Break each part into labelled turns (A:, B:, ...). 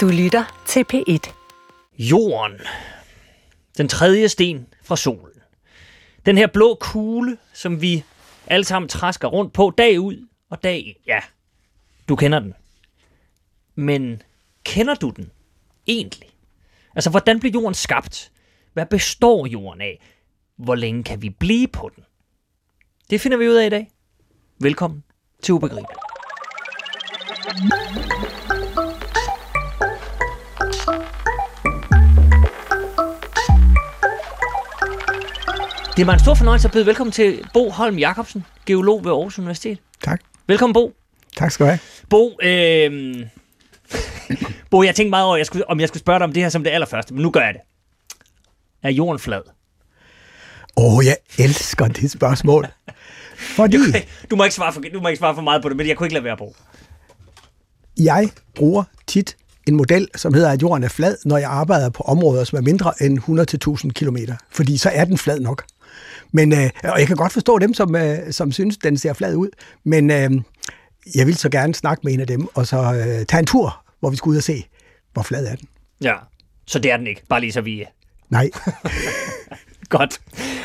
A: Du lytter til P1.
B: Jorden. Den tredje sten fra solen. Den her blå kugle, som vi alle sammen træsker rundt på dag ud og dag ind. Ja, du kender den. Men kender du den egentlig? Altså, hvordan blev jorden skabt? Hvad består jorden af? Hvor længe kan vi blive på den? Det finder vi ud af i dag. Velkommen til Ubegribeligt. Det er mig en stor fornøjelse at byde velkommen til Bo Holm Jacobsen, geolog ved Aarhus Universitet.
C: Tak.
B: Velkommen, Bo.
C: Tak skal du have.
B: Bo, øh... Bo, jeg tænkte meget over, jeg skulle, om jeg skulle spørge dig om det her som det allerførste, men nu gør jeg det. Er jorden flad?
C: Åh, oh, jeg elsker det spørgsmål. Fordi
B: Du, du, må ikke svare for, du må ikke svare for meget på det, men jeg kunne ikke lade være, Bo.
C: jeg bruger tit en model, som hedder, at jorden er flad, når jeg arbejder på områder, som er mindre end 100-1000 km. Fordi så er den flad nok. Men, øh, og jeg kan godt forstå dem, som, øh, som synes, den ser flad ud. Men øh, jeg vil så gerne snakke med en af dem, og så øh, tage en tur, hvor vi skal ud og se, hvor flad er den.
B: Ja, så det er den ikke. Bare lige så vi
C: Nej,
B: godt.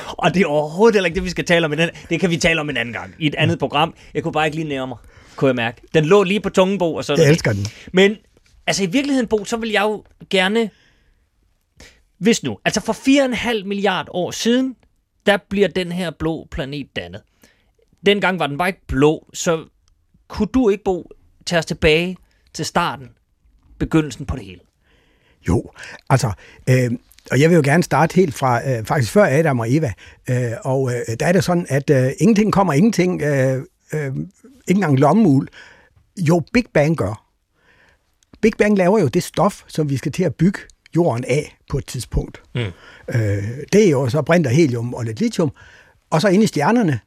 B: Og det er overhovedet heller ikke det, vi skal tale om. den. Det kan vi tale om en anden gang. I et andet program. Jeg kunne bare ikke lige nære mig, kunne jeg mærke. Den lå lige på tungen, Bo, og så...
C: jeg elsker den.
B: Men altså i virkeligheden, Bo, så vil jeg jo gerne... Hvis nu, altså for 4,5 milliard år siden, der bliver den her blå planet dannet. Dengang var den bare ikke blå, så kunne du ikke, Bo, tage os tilbage til starten, begyndelsen på det hele?
C: Jo, altså, øh, og jeg vil jo gerne starte helt fra, øh, faktisk før Adam og Eva, øh, og øh, der er det sådan, at øh, ingenting kommer ingenting, øh, øh, ikke engang lommeul. Jo, Big Bang gør. Big Bang laver jo det stof, som vi skal til at bygge jorden af på et tidspunkt. Mm. Øh, det er jo så brint og helium og lidt lithium, og så inde i stjernerne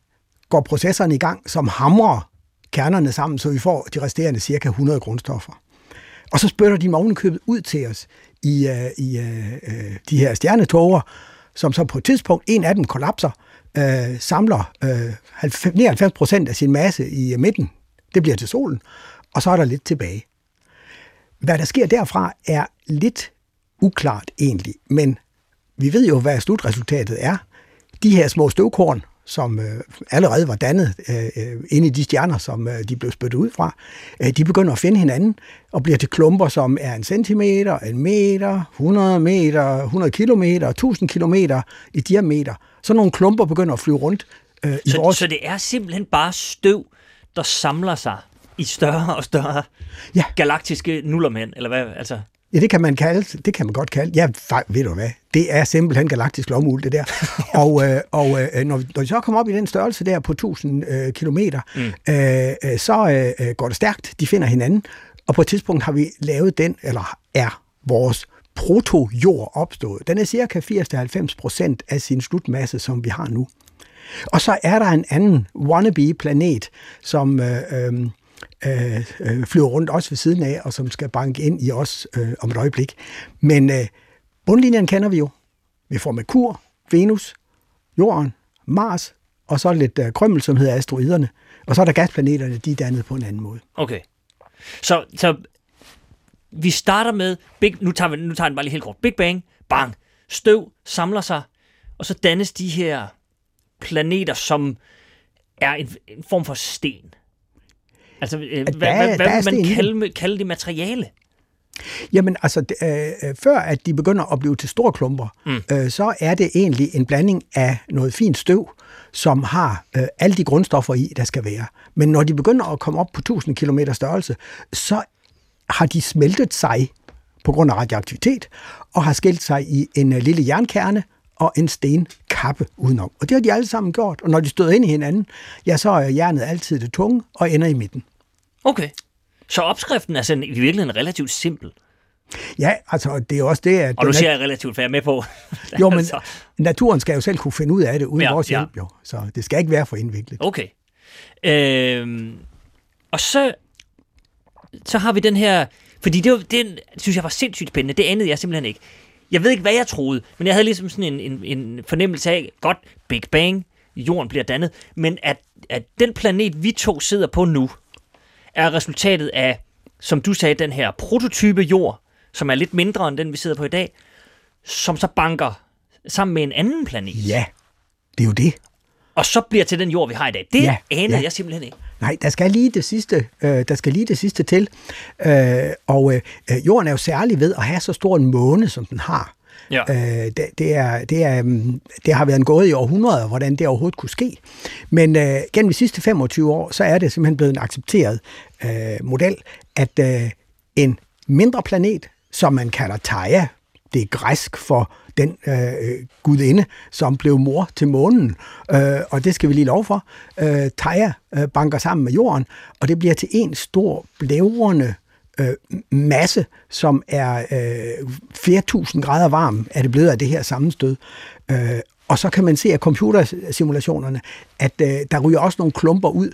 C: går processerne i gang, som hamrer kernerne sammen, så vi får de resterende cirka 100 grundstoffer. Og så spytter de ovenikøbet ud til os i, uh, i uh, de her stjernetoger, som så på et tidspunkt, en af dem kollapser, uh, samler uh, 99 procent af sin masse i uh, midten. Det bliver til solen, og så er der lidt tilbage. Hvad der sker derfra er lidt uklart egentlig, men vi ved jo, hvad slutresultatet er. De her små støvkorn, som øh, allerede var dannet øh, inde i de stjerner, som øh, de blev spyttet ud fra, øh, de begynder at finde hinanden og bliver til klumper, som er en centimeter, en meter, 100 meter, 100 kilometer, 1000 kilometer i diameter. Så nogle klumper begynder at flyve rundt øh, i
B: Så,
C: vores...
B: så det er simpelthen bare støv, der samler sig i større og større
C: Ja.
B: galaktiske nullermænd, eller hvad? Altså,
C: Ja, det kan man kalde, det kan man godt kalde. Ja, ved du hvad? Det er simpelthen galaktisk lommeuld, det der. og øh, og øh, når, vi, når vi så kommer op i den størrelse der på 1000 øh, kilometer, mm. øh, øh, så øh, går det stærkt. De finder hinanden. Og på et tidspunkt har vi lavet den, eller er vores proto-jord opstået. Den er cirka 80-90 procent af sin slutmasse, som vi har nu. Og så er der en anden wannabe-planet, som øh, øh, øh, øh, flyver rundt også ved siden af, og som skal banke ind i os øh, om et øjeblik. Men øh, bundlinjen kender vi jo. Vi får Merkur, Venus, Jorden, Mars, og så lidt øh, krømmel, som hedder asteroiderne. Og så er der gasplaneterne, de er dannet på en anden måde.
B: okay. Så, så vi starter med, Big, nu, tager vi, nu tager den bare lige helt kort. Big Bang, bang, støv samler sig, og så dannes de her planeter, som er en, en form for sten. Altså, øh, hvad, hvad, hvad vil man kalde, kalde det materiale?
C: Jamen altså, øh, øh, før at de begynder at blive til store klumper, mm. øh, så er det egentlig en blanding af noget fint støv, som har øh, alle de grundstoffer i, der skal være. Men når de begynder at komme op på 1000 km størrelse, så har de smeltet sig på grund af radioaktivitet, og har skilt sig i en øh, lille jernkerne og en stenkappe udenom. Og det har de alle sammen gjort, og når de støder ind i hinanden, ja, så er jernet altid det tunge og ender i midten.
B: Okay. Så opskriften er sådan i virkeligheden relativt simpel.
C: Ja, altså det er også det, at...
B: Og nu
C: er-
B: siger jeg relativt, for jeg er med på.
C: Jo, men
B: Altså,
C: naturen skal jo selv kunne finde ud af det uden
B: ja,
C: vores
B: ja.
C: hjælp, jo. Så det skal ikke være for indviklet.
B: Okay. Øhm, og så, så har vi den her... Fordi det, var, det synes jeg var sindssygt spændende. Det anede jeg simpelthen ikke. Jeg ved ikke, hvad jeg troede, men jeg havde ligesom sådan en, en, en fornemmelse af, godt, Big Bang, jorden bliver dannet, men at, at den planet, vi to sidder på nu, er resultatet af, som du sagde, den her prototype jord, som er lidt mindre end den, vi sidder på i dag, som så banker sammen med en anden planet.
C: Ja, det er jo det.
B: Og så bliver til den jord, vi har i dag. Det
C: Ja,
B: anede
C: ja.
B: jeg simpelthen ikke.
C: Nej, der skal lige det sidste, øh, der skal lige det sidste til. Øh, og øh, øh, jorden er jo særlig ved at have så stor en måne, som den har.
B: Ja.
C: Øh, det, det, er, det, er, mm, det har været en gåde i århundreder, hvordan det overhovedet kunne ske. Men øh, gennem de sidste 25 år, så er det simpelthen blevet en accepteret øh, model, at øh, en mindre planet, som man kalder Theia, det er græsk for den øh, øh, gudinde, som blev mor til månen, øh, og det skal vi lige lov for. Øh, Theia øh, banker sammen med jorden, og det bliver til en stor blævrende øh, masse, som er øh, flere tusind grader varm, er det blevet af det her sammenstød. Øh, og så kan man se af computersimulationerne, at øh, der ryger også nogle klumper ud,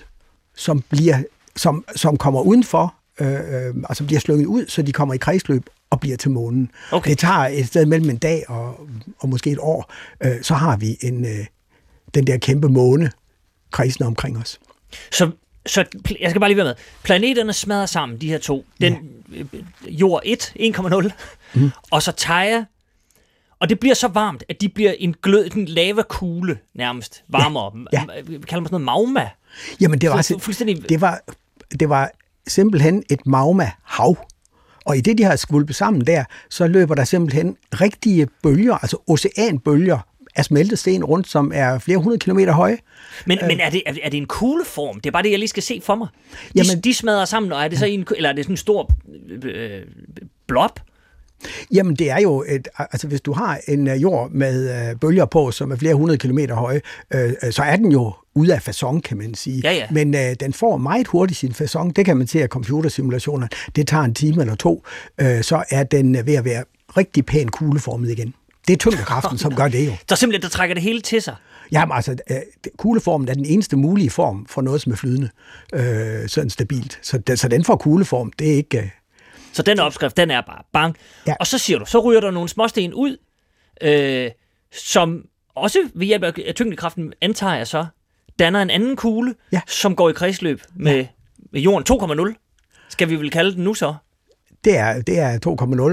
C: som, bliver, som, som kommer udenfor, øh, øh, altså bliver slynget ud, så de kommer i kredsløb og bliver til månen.
B: Okay.
C: Det tager et sted mellem en dag og, og måske et år, øh, så har vi en, øh, den der kæmpe måne kredsende omkring os.
B: Så, så jeg skal bare lige være med. Planeterne smadrer sammen, de her to. Den ja. jord 1, 1,0, mm. og så Theia. Og det bliver så varmt, at de bliver en glød, en lavakugle nærmest varmere.
C: Ja.
B: Vi kalder man sådan noget magma.
C: Jamen, det var,
B: Fu- fu- fuldstændig-
C: det var, det var simpelthen et magma-hav. Og i det, de har skvulpet sammen der, så løber der simpelthen rigtige bølger, altså oceanbølger af smeltet sten rundt, som er flere hundrede kilometer høje.
B: Men, øh. men er, det, er, det en kugleform? Det er bare det, jeg lige skal se for mig. De,
C: Jamen-
B: de smadrer sammen, og er det så en, eller er det sådan en stor øh, blob?
C: Jamen, det er jo, et, altså hvis du har en øh, jord med øh, bølger på, som er flere hundrede kilometer høje, øh, øh, så er den jo ude af fasong, kan man sige.
B: Ja, ja.
C: Men øh, den får meget hurtigt sin fasong. Det kan man se af computersimulationer. Det tager en time eller to, øh, så er den øh, ved at være rigtig pæn kugleformet igen. Det er tyngdekraften, som gør det jo.
B: Så simpelthen, der trækker det hele til sig.
C: Jamen altså, øh, kugleformen er den eneste mulige form for noget, som er flydende. Øh, sådan stabilt. Så, den- så den får kugleform. Det er ikke... Øh,
B: Så den opskrift, den er bare bang.
C: Ja.
B: Og så siger du, så ryger der nogle småsten ud, øh, som også ved hjælp af tyngdekraften, antager jeg så, danner en anden kugle,
C: Ja.
B: som går i kredsløb med, ja. med jorden 2,0. Skal vi vel kalde den nu så?
C: det er, det er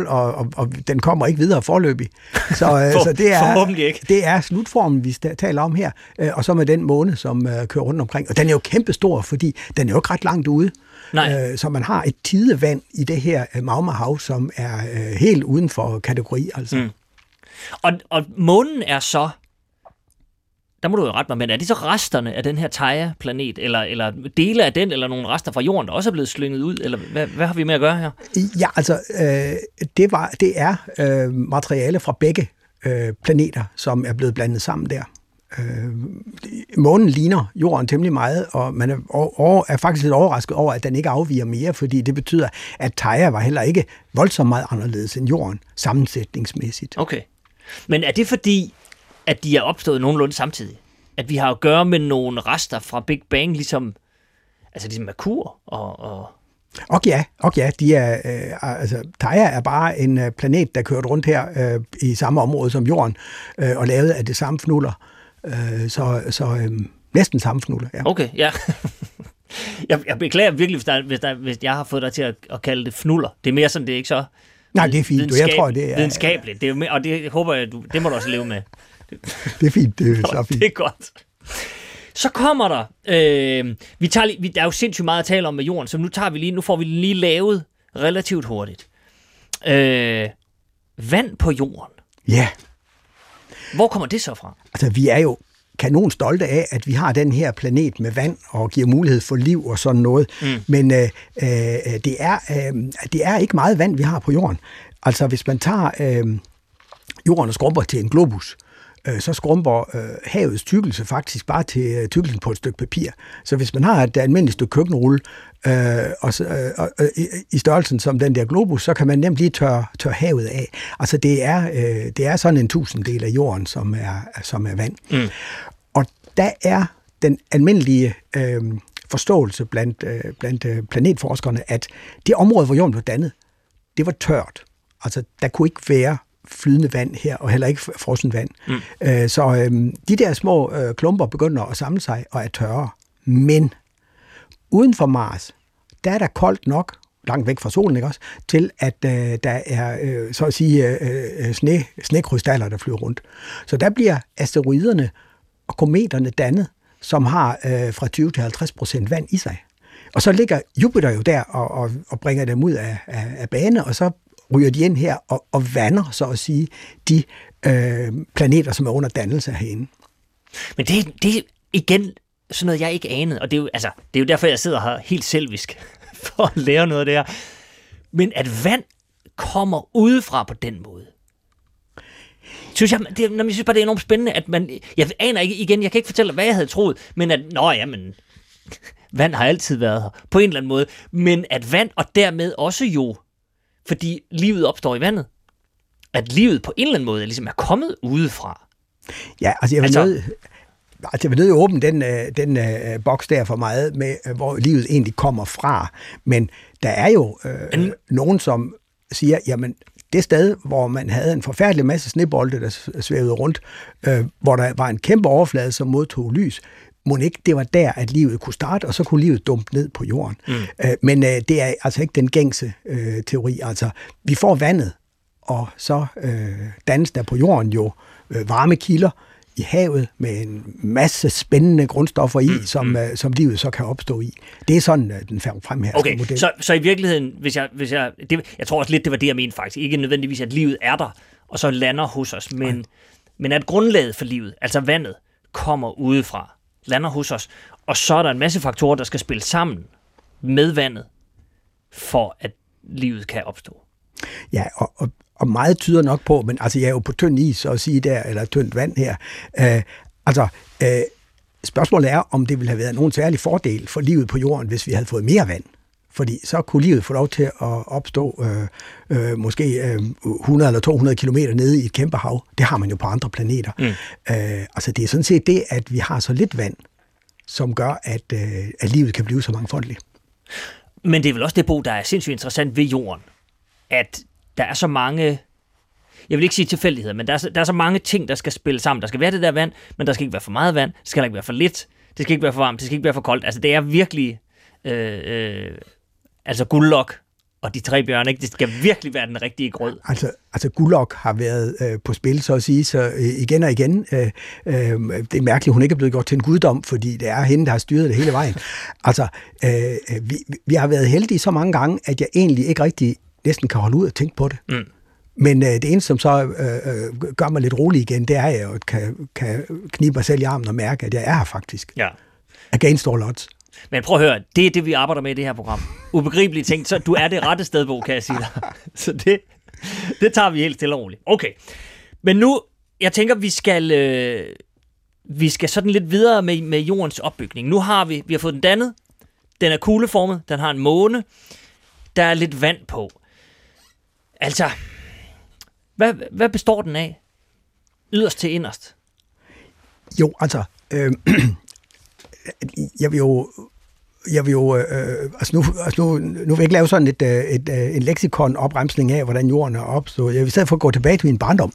C: 2,0, og, og, og den kommer ikke videre forløbig. Så, øh,
B: For-
C: så det, er,
B: ikke.
C: det er slutformen, vi taler om her, øh, og så med den måne, som øh, kører rundt omkring. Og den er jo kæmpestor, fordi den er jo ikke ret langt ude.
B: Nej.
C: Så man har et tidevand i det her magmahav, som er helt uden for kategori. Altså. Mm.
B: Og, og månen er så, der må du jo rette mig, men er det så resterne af den her Theia-planet, eller, eller dele af den, eller nogle rester fra jorden, der også er blevet slynget ud, eller hvad, hvad har vi med at gøre her?
C: Ja, altså, øh, det, var, det er øh, materiale fra begge øh, planeter, som er blevet blandet sammen der. Øh, månen ligner jorden temmelig meget, og man er, og er faktisk lidt overrasket over, at den ikke afviger mere, fordi det betyder, at Theia var heller ikke voldsomt meget anderledes end jorden, sammensætningsmæssigt.
B: Okay. Men er det fordi, at de er opstået nogenlunde samtidig? At vi har at gøre med nogle rester fra Big Bang, ligesom, altså ligesom Merkur og, og
C: Og ja, og ja de er, øh, altså, Theia er bare en øh, planet, der kørte rundt her øh, i samme område som jorden, øh, og lavet af det samme fnuller. Øh, så så øh, næsten samme fnuller, ja.
B: Okay, ja. jeg, jeg beklager virkelig, hvis, der, hvis, der, hvis jeg har fået dig til at, at kalde det fnuller. Det er mere sådan, det er ikke så
C: Nej, det er fint. Du, jeg tror, det er,
B: videnskabeligt. Det er, og det håber jeg, du, det må du også leve med.
C: Det er fint. Det er så fint.
B: Det er godt. Så kommer der, øh, vi tager lige, vi, der er jo sindssygt meget at tale om med jorden, så nu, tager vi lige, nu får vi lige lavet relativt hurtigt. Øh, vand på jorden.
C: Ja,
B: Hvor kommer det så fra?
C: altså vi er jo kanon stolte af, at vi har den her planet med vand og giver mulighed for liv og sådan noget. Mm. Men øh, øh, det, er, øh, det er ikke meget vand, vi har på jorden. Altså hvis man tager øh, jorden og skrumper til en globus, øh, så skrumper øh, havets tykkelse faktisk bare til øh, tykkelsen på et stykke papir. Så hvis man har et almindeligt stykke køkkenrulle øh, og, øh, øh, i, i størrelsen som den der globus, så kan man nemt lige tørre, tørre havet af. Altså det er, øh, det er sådan en tusinddel af jorden, som er, som er vand. Mm. Og der er den almindelige øh, forståelse blandt, øh, blandt øh, planetforskerne, at det område, hvor jorden blev dannet, det var tørt. Altså, der kunne ikke være flydende vand her, og heller ikke frossen vand. Mm. Øh, så øh, de der små øh, klumper begynder at samle sig og er tørre. Men uden for Mars, der er der koldt nok, langt væk fra solen, ikke også, til at øh, der er, øh, så at sige, øh, øh sne, snekrystaller, der flyver rundt. Så der bliver asteroiderne og kometerne dannet, som har øh, fra 20 til 50 procent vand i sig. Og så ligger Jupiter jo der og, og, og bringer dem ud af, af, af bane, og så ryger de ind her og, og vander, så at sige, de øh, planeter, som er under dannelse herinde.
B: Men det, det er igen sådan noget, jeg ikke anede, og det er, jo, altså, det er jo derfor, jeg sidder her helt selvisk for at lære noget af det her. Men at vand kommer udefra på den måde, synes jeg, det, når jeg synes bare, det er enormt spændende, at man, jeg aner ikke, igen, jeg kan ikke fortælle, hvad jeg havde troet, men at, nå jamen... vand har altid været her, på en eller anden måde, men at vand, og dermed også jo, fordi livet opstår i vandet, at livet på en eller anden måde ligesom er kommet udefra.
C: Ja, altså jeg vil altså, nødt, altså jeg vil åbne den, øh, den uh, boks der for meget, med, uh, hvor livet egentlig kommer fra. Men der er jo uh, en, nogen, som siger, jamen det sted, hvor man havde en forfærdelig masse snebolde, der svævede rundt, uh, hvor der var en kæmpe overflade, som modtog lys, må ikke det var der, at livet kunne starte, og så kunne livet dumpe ned på jorden. Mm. Uh, men uh, det er altså ikke den gængse uh, teori. Altså, vi får vandet, og så uh, dannes der på jorden jo uh, varme kilder, i havet med en masse spændende grundstoffer i, mm, som, mm. Uh, som livet så kan opstå i. Det er sådan, uh, den fremherskende
B: okay,
C: model.
B: Så, så i virkeligheden, hvis jeg, hvis jeg, det, jeg tror også lidt, det var det, jeg mente faktisk. Ikke nødvendigvis, at livet er der, og så lander hos os, men, Nej. men at grundlaget for livet, altså vandet, kommer udefra, lander hos os, og så er der en masse faktorer, der skal spille sammen med vandet, for at livet kan opstå.
C: Ja, og, og, og meget tyder nok på, men altså jeg er jo på tynd is at sige der, eller tyndt vand her. Øh, altså, øh, spørgsmålet er, om det ville have været nogen særlig fordel for livet på jorden, hvis vi havde fået mere vand. Fordi så kunne livet få lov til at opstå øh, øh, måske øh, 100 eller 200 kilometer nede i et kæmpe hav. Det har man jo på andre planeter. Mm. Øh, altså det er sådan set det, at vi har så lidt vand, som gør, at, øh, at livet kan blive så mangfoldigt.
B: Men det er vel også det, Bo, der er sindssygt interessant ved jorden, at der er så mange jeg vil ikke sige tilfældigheder, men der er, så, der er så mange ting, der skal spille sammen. Der skal være det der vand, men der skal ikke være for meget vand. Det skal ikke være for lidt. Det skal ikke være for varmt. Det skal ikke være for koldt. Altså, det er virkelig... Øh, øh, altså, guldlok og de tre bjørne, ikke? det skal virkelig være den rigtige grød.
C: Altså, altså Gullok har været øh, på spil, så at sige, så øh, igen og igen. Øh, øh, det er mærkeligt, hun ikke er blevet gjort til en guddom, fordi det er hende, der har styret det hele vejen. Altså, øh, vi, vi har været heldige så mange gange, at jeg egentlig ikke rigtig næsten kan holde ud og tænke på det. Mm. Men øh, det eneste, som så øh, øh, gør mig lidt rolig igen, det er, at jeg kan, kan knibe mig selv i armen og mærke, at jeg er her faktisk. Ja. Against all odds.
B: Men prøv at høre, det er det, vi arbejder med i det her program. Ubegribelige ting, så du er det rette sted, hvor kan jeg sige dig. Så det, det tager vi helt stille og roligt. Okay, men nu, jeg tænker, vi skal, øh, vi skal sådan lidt videre med, med jordens opbygning. Nu har vi, vi har fået den dannet, den er kugleformet, den har en måne, der er lidt vand på. Altså, hvad, hvad består den af? Yderst til inderst.
C: Jo, altså, øh, jeg vil jo jeg vil jo, øh, øh, altså nu, altså nu, nu vil jeg ikke lave sådan et, øh, et, et, øh, en leksikon opremsning af, hvordan jorden er opstået. Jeg vil stedet for at gå tilbage til min barndom,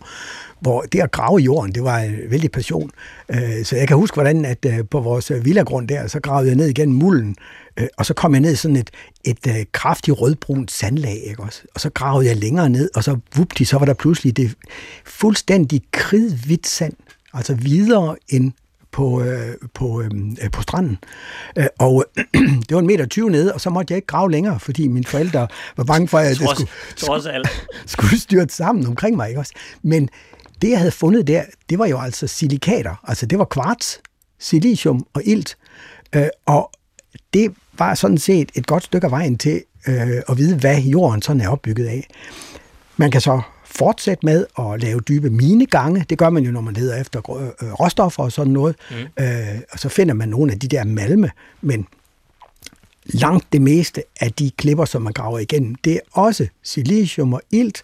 C: hvor det at grave jorden, det var en vældig passion. Øh, så jeg kan huske, hvordan at øh, på vores øh, villagrund der, så gravede jeg ned igennem mulden, og så kom jeg ned i sådan et, et kraftigt rødbrunt sandlag, ikke også? Og så gravede jeg længere ned, og så vupti, så var der pludselig det fuldstændig kridhvidt sand, altså videre end på, øh, på, øh, på stranden. Øh, og øh, det var en meter 20 nede, og så måtte jeg ikke grave længere, fordi mine forældre var bange for, at jeg skulle, skulle, skulle styrte sammen omkring mig. Ikke også? Men det, jeg havde fundet der, det var jo altså silikater. Altså det var kvarts, silicium og ilt. Øh, og det var sådan set et godt stykke af vejen til øh, at vide, hvad jorden sådan er opbygget af. Man kan så fortsætte med at lave dybe minegange. Det gør man jo, når man leder efter øh, råstoffer og sådan noget. Mm. Øh, og så finder man nogle af de der malme, men langt det meste af de klipper, som man graver igennem, det er også silicium og ilt,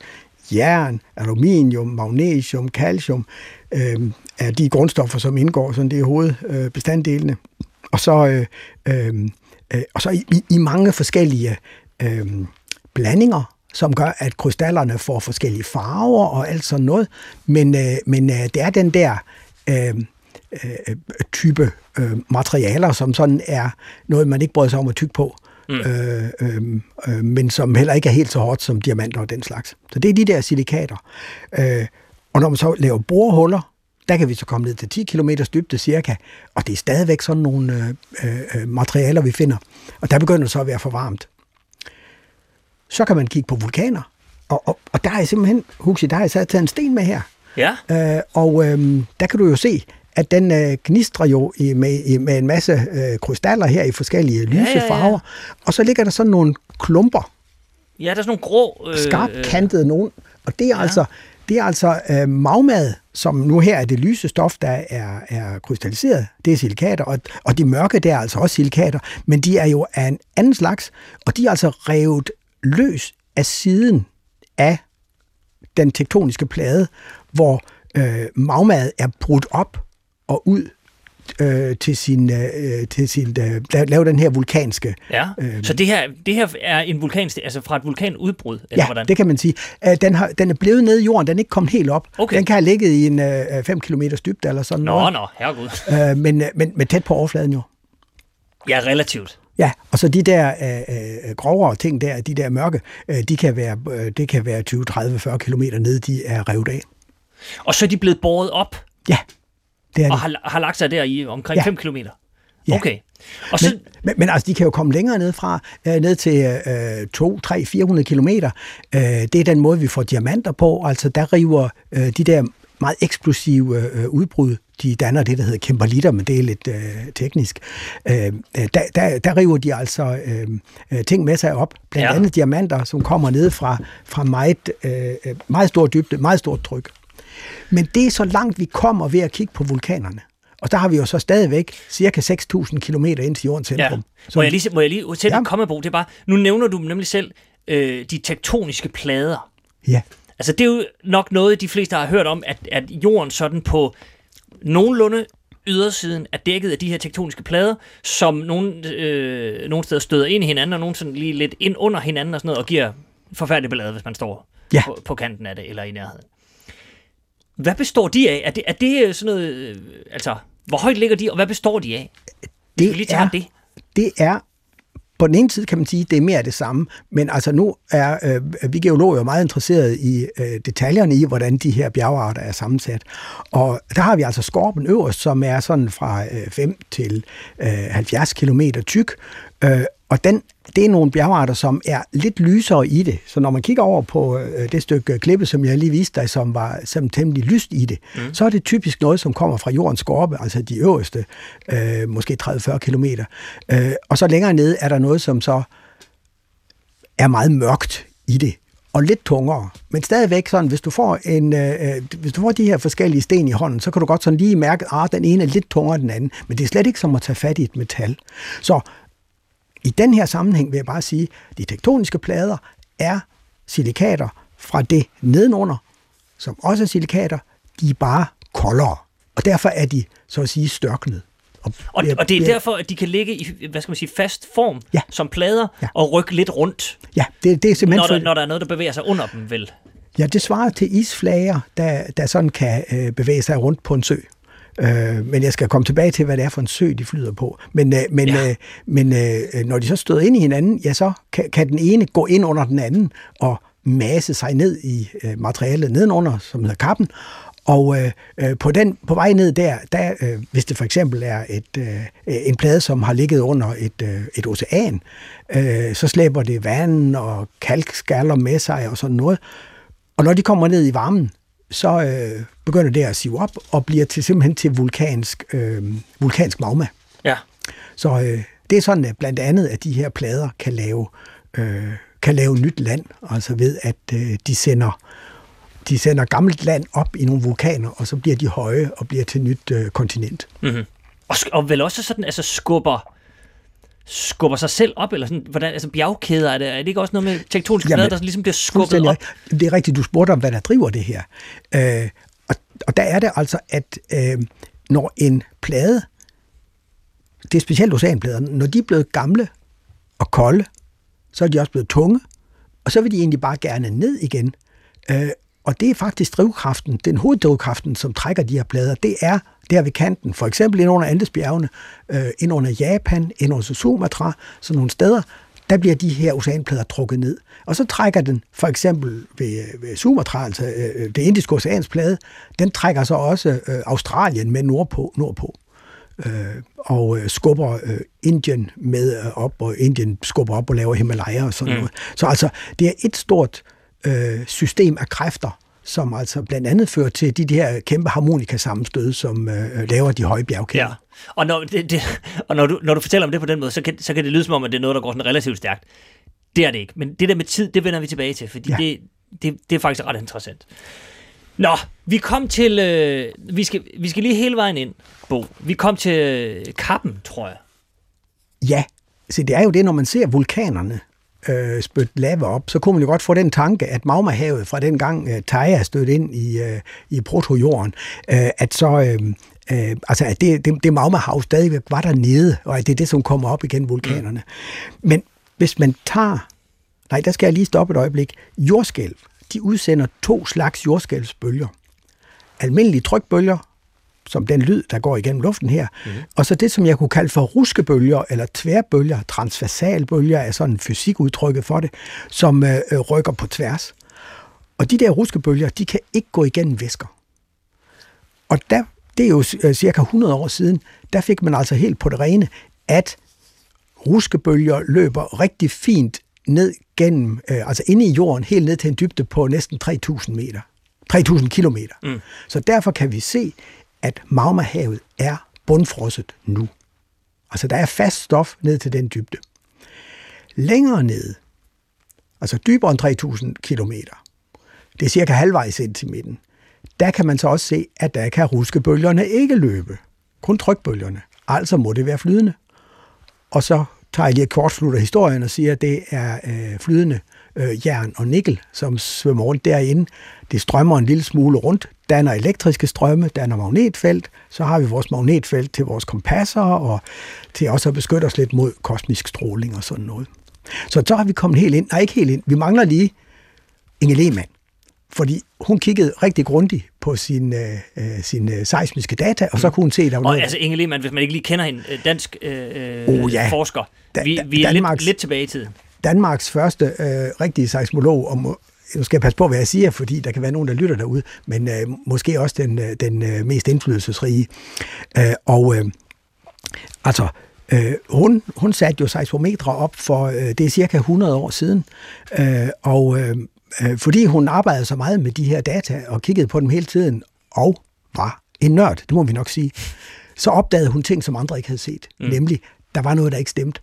C: jern, aluminium, magnesium, calcium, øh, er de grundstoffer, som indgår, sådan det er hovedbestanddelene. og så, øh, øh, øh, og så i, i mange forskellige øh, blandinger, som gør, at krystallerne får forskellige farver og alt sådan noget. Men, øh, men øh, det er den der øh, øh, type øh, materialer, som sådan er noget, man ikke bryder sig om at tykke på. mm. øh, øh, øh, men som heller ikke er helt så hårdt som diamanter og den slags. Så det er de der silikater. Øh, og når man så laver borehuller, der kan vi så komme ned til 10 km dybde cirka, og det er stadigvæk sådan nogle øh, øh, materialer, vi finder. Og der begynder det så at være for varmt. Så kan man kigge på vulkaner, og, og, og der er simpelthen, Huxi, der har jeg taget en sten med her.
B: Ja.
C: Øh, og øh, der kan du jo se, at den øh, gnistrer jo i, med, i, med en masse øh, krystaller her i forskellige lyse
B: ja, ja.
C: farver. Og så ligger der sådan nogle klumper,
B: Ja, der er sådan nogle grå... Øh,
C: skarpt kantede nogen. Og det er ja. altså, det er altså øh, magmad, som nu her er det lyse stof, der er, er krystalliseret. Det er silikater, og, og de mørke, det er altså også silikater. Men de er jo af en anden slags, og de er altså revet løs af siden af den tektoniske plade, hvor øh, magmaet er brudt op og ud øh, til sin, øh, til sin øh, la- lave den her vulkanske.
B: Ja,
C: Øh,
B: så det her, det her er en vulkan, altså fra et vulkanudbrud, eller
C: Ja,
B: hvordan?
C: det kan man sige. Øh, Den, har, den er blevet nede i jorden, den er ikke kommet helt op.
B: Okay.
C: Den kan have ligget i en 5 km dybde eller sådan
B: Nå,
C: noget.
B: nå, herregud.
C: Øh, men, øh, men, men tæt på overfladen jo.
B: Ja, relativt.
C: Ja, og så de der øh, øh, grovere ting der, de der mørke, øh, de kan være, øh, det kan være 20, 30, 40 km nede, de er revet af.
B: Og så er de blevet båret op
C: Ja, det er
B: og
C: det.
B: har, har lagt sig der i omkring
C: Ja.
B: 5 km.
C: Ja.
B: Okay. Og så,
C: Men, men, men altså, de kan jo komme længere ned fra, øh, ned til øh, 2, 3, 400 kilometer. Øh, det er den måde, vi får diamanter på. Altså, der river øh, de der meget eksplosive øh, udbrud, de danner det, der hedder kimberlitter, men det er lidt øh, teknisk. Øh, øh, der, der, der river de altså øh, øh, ting med sig op. Blandt
B: Ja.
C: ja. andet diamanter, som kommer ned fra, fra meget, øh, øh, meget stor dybde, meget stort tryk. Men det er så langt, vi kommer ved at kigge på vulkanerne. Og der har vi jo så stadigvæk cirka 6.000 km ind til jordens
B: ja.
C: centrum. Så
B: Må jeg lige, må jeg lige sætte
C: Ja.
B: komme på? Det er bare, nu nævner du nemlig selv øh, de tektoniske plader.
C: Ja,
B: Altså, det er jo nok noget, de fleste har hørt om, at, at jorden sådan på nogenlunde ydersiden er dækket af de her tektoniske plader, som nogle, øh, nogle steder støder ind i hinanden, og nogle sådan lige lidt ind under hinanden og sådan noget, og giver forfærdelig ballade, hvis man står
C: Ja.
B: på, på kanten af det, eller i nærheden. Hvad består de af? Er det, er det øh, sådan noget... Øh, altså, hvor højt ligger de, og hvad består de af?
C: Det er,
B: det.
C: det er på den ene side kan man sige, at det er mere af det samme, men altså nu er øh, vi geologer jo meget interesserede i øh, detaljerne i, hvordan de her bjergarter er sammensat. Og der har vi altså skorpen øverst, som er sådan fra øh, 5 til øh, 70 km tyk, øh, og den, det er nogle bjergarter, som er lidt lysere i det. Så når man kigger over på øh, det stykke klippe, som jeg lige viste dig, som var som temmelig lyst i det, mm. så er det typisk noget, som kommer fra jordens skorpe, altså de øverste, øh, måske 30-40 km. Øh, og så længere nede er der noget, som så er meget mørkt i det og lidt tungere. Men stadigvæk sådan, hvis du får en, øh, hvis du får de her forskellige sten i hånden, så kan du godt sådan lige mærke, at ah, den ene er lidt tungere end den anden. Men det er slet ikke som at tage fat i et metal. Så i den her sammenhæng vil jeg bare sige, at de tektoniske plader er silikater fra det nedenunder, som også er silikater, de er bare koldere. Og derfor er de, så at sige, størknet.
B: Og,
C: bliver-
B: og det er derfor, at de kan ligge i, hvad skal man sige, fast form,
C: Ja.
B: som plader,
C: Ja.
B: og rykke lidt rundt,
C: Ja, det, det er simpelthen...
B: når der,
C: for-
B: når der er noget, der bevæger sig under dem, vel?
C: Ja, det svarer til isflager, der, der sådan kan øh, bevæge sig rundt på en sø. Øh, men jeg skal komme tilbage til, hvad det er for en sø, de flyder på. Men, øh, men,
B: Ja.
C: øh, men øh, når de så støder ind i hinanden, ja, så kan, kan den ene gå ind under den anden og masse sig ned i øh, materialet nedenunder, som hedder kappen. Og øh, øh, på, den, på vej ned der, der øh, hvis det for eksempel er et, øh, en plade, som har ligget under et, øh, et ocean, øh, så slæber det vand og kalkskaller med sig og sådan noget. Og når de kommer ned i varmen, så øh, begynder det at sive op og bliver til simpelthen til vulkansk, øh, vulkansk magma.
B: Ja.
C: Så øh, det er sådan, at blandt andet, at de her plader kan lave, øh, kan lave nyt land, altså ved, at øh, de sender de sender gammelt land op i nogle vulkaner, og så bliver de høje og bliver til nyt øh, kontinent.
B: Mm-hmm. Og, og vel også sådan, altså skubber skubber sig selv op, eller sådan, hvordan, altså bjergkæder, er det, er det ikke også noget med tektoniske
C: Jamen,
B: plader, der ligesom bliver skubbet op?
C: Det er rigtigt, du spurgte om, hvad der driver det her. Øh, og, og der er det altså, at øh, når en plade, det er specielt oceanpladerne, når de er blevet gamle og kolde, så er de også blevet tunge, og så vil de egentlig bare gerne ned igen. Øh, og det er faktisk drivkraften, den hoveddrivkraften, som trækker de her plader, det er der ved kanten. For eksempel ind under Andesbjergene, øh, ind under Japan, ind under Sumatra, sådan nogle steder, der bliver de her oceanplader trukket ned. Og så trækker den, for eksempel ved, ved Sumatra, altså øh, det indiske oceansplade, den trækker så også øh, Australien med nordpå. nordpå øh, og øh, skubber øh, Indien med øh, op, og Indien skubber op og laver Himalaya og sådan mm. noget. Så altså, det er et stort øh, system af kræfter, som altså blandt andet fører til de, de her kæmpe harmonikasammenstød, som øh, laver de høje bjergkæder. Ja.
B: Og, når, det, det, og når, du, når du fortæller om det på den måde, så kan, så kan det lyde som om, at det er noget, der går sådan relativt stærkt. Det er det ikke. Men det der med tid, det vender vi tilbage til, fordi ja. det, det, det er faktisk ret interessant. Nå, vi kom til... Øh, vi, skal, vi skal lige hele vejen ind, Bo. Vi kom til øh, Kappen, tror jeg.
C: Ja, så det er jo det, når man ser vulkanerne øh, spytte lava op, så kunne man jo godt få den tanke, at magmahavet fra den gang øh, Taja stødt ind i, øh, i protojorden, øh, at så... Øh, Øh, altså, at det, det, det magmahav stadigvæk var der nede, og at det er det, som kommer op igen, vulkanerne. Mm. Men hvis man tager... Nej, der skal jeg lige stoppe et øjeblik. Jordskælv, de udsender to slags jordskælvsbølger. Almindelige trykbølger, som den lyd, der går igennem luften her, mm. og så det, som jeg kunne kalde for ruskebølger, eller tværbølger, transversalbølger, er sådan fysikudtrykket for det, som øh, øh, rykker på tværs. Og de der ruskebølger, de kan ikke gå igennem væsker. Og der, det er jo øh, cirka 100 år siden, der fik man altså helt på det rene, at ruskebølger løber rigtig fint ned gennem, øh, altså inde i jorden, helt ned til en dybde på næsten 3.000 meter. 3.000 kilometer. Mm. Så derfor kan vi se, at magmahavet er bundfrosset nu. Altså der er fast stof ned til den dybde. Længere ned, altså dybere end 3.000 km, det er cirka halvvejs ind til midten, der kan man så også se, at der kan ruskebølgerne ikke løbe. Kun trykbølgerne. Altså må det være flydende. Og så tager jeg lige kortslutter historien og siger, at det er øh, flydende øh, jern og nikkel, som svømmer rundt derinde. Det strømmer en lille smule rundt, danner elektriske strømme, danner magnetfelt. Så har vi vores magnetfelt til vores kompasser og til også at beskytte os lidt mod kosmisk stråling og sådan noget. Så så har vi kommet helt ind. Nej, ikke helt ind. Vi mangler lige Inge Lehmann fordi hun kiggede rigtig grundigt på sin, øh, øh sin øh, seismiske data, og så kunne hun se, der var
B: noget... Og altså Inge Lehmann, hvis man ikke lige kender hende, øh, dansk øh, oh, ja. forsker, da, vi, vi er Danmarks, lidt, lidt tilbage i tiden.
C: Danmarks første øh, rigtige seismolog, og nu skal jeg passe på, hvad jeg siger, fordi der kan være nogen, der lytter derude, men øh, måske også den, den øh, mest indflydelsesrige. Øh, og øh, altså, øh, hun, hun satte jo seismometre op for, øh, det er cirka 100 år siden, øh, og øh, øh, fordi hun arbejdede så meget med de her data og kiggede på dem hele tiden, og var en nørd, det må vi nok sige, så opdagede hun ting, som andre ikke havde set. Mm. Nemlig, der var noget, der ikke stemte.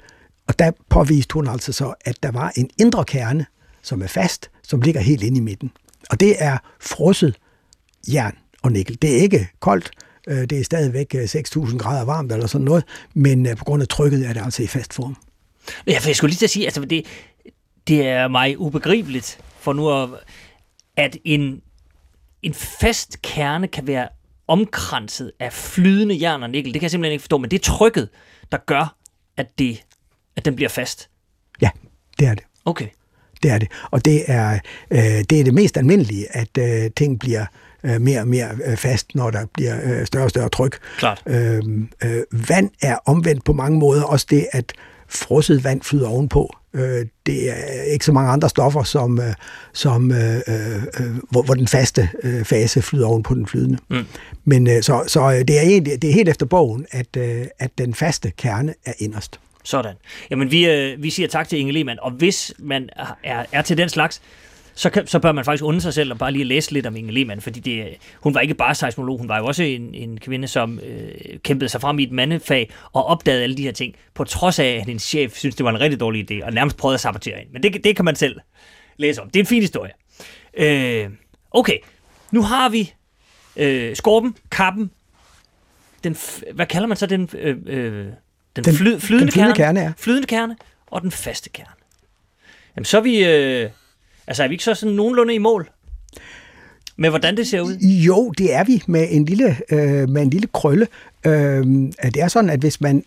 C: Og der påviste hun altså så, at der var en indre kerne, som er fast, som ligger helt inde i midten. Og det er frosset jern og nikkel. Det er ikke koldt, øh, det er stadigvæk 6.000 øh, grader varmt eller sådan noget, men øh, på grund af trykket er det altså i fast form.
B: Ja, for jeg skulle lige til at sige, altså det, det er mig ubegribeligt, for nu at, at en, en fast kerne kan være omkranset af flydende jern og nikkel. Det kan jeg simpelthen ikke forstå, men det er trykket, der gør, at, det, at den bliver fast.
C: Ja, det er det.
B: Okay.
C: Det er det. Og det er, øh, det, er det mest almindelige, at øh, ting bliver øh, mere og mere øh, fast, når der bliver øh, større og større tryk.
B: Klart.
C: Øh, øh, vand er omvendt på mange måder. Også det, at frosset vand flyder ovenpå. Øh, det er ikke så mange andre stoffer, som, øh, som øh, øh, hvor, hvor den faste øh, fase flyder oven på den flydende. Mm. Men øh, så, så det, er egentlig, det er helt efter bogen, at, øh, at den faste kerne er inderst.
B: Sådan. Jamen, vi, øh, vi siger tak til Inge Lehmann, og hvis man er, er til den slags, så, kan, så bør man faktisk undre sig selv og bare lige læse lidt om Inge Lehmann, fordi det, hun var ikke bare seismolog, hun var jo også en, en kvinde, som øh, kæmpede sig frem i et mandefag og opdagede alle de her ting, på trods af, at hendes chef synes det var en rigtig dårlig idé, og nærmest prøvede at sabotere hende. Men det, det kan man selv læse om. Det er en fin historie. Øh, okay, nu har vi øh, skorpen, kappen, den, hvad kalder man så den, øh, øh, den, den, fly, flydende, den flydende kerne, kerne ja. flydende kerne og den faste kerne. Jamen, så er vi... Øh, Altså er vi ikke så sådan nogenlunde i mål? Med hvordan det ser ud?
C: Jo, det er vi med en lille, øh, med en lille krølle. Øh, det er sådan, at hvis man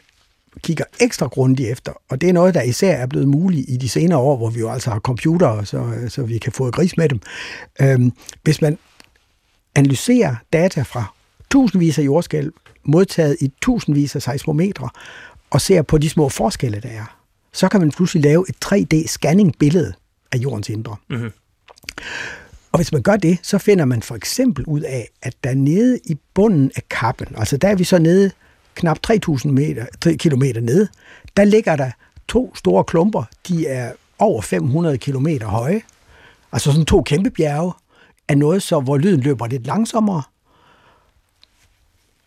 C: kigger ekstra grundigt efter, og det er noget, der især er blevet muligt i de senere år, hvor vi jo altså har computere, så, så vi kan få et gris med dem. Øh, hvis man analyserer data fra tusindvis af jordskælv, modtaget i tusindvis af seismometre, og ser på de små forskelle, der er, så kan man pludselig lave et 3D-scanning-billede af jordens indre.
B: Mhm.
C: Og hvis man gør det, så finder man for eksempel ud af, at der nede i bunden af kappen, altså der er vi så nede knap 3.000 meter, 3 kilometer nede, der ligger der to store klumper, de er over 500 kilometer høje, altså sådan to kæmpe bjerge, af noget, så, hvor lyden løber lidt langsommere.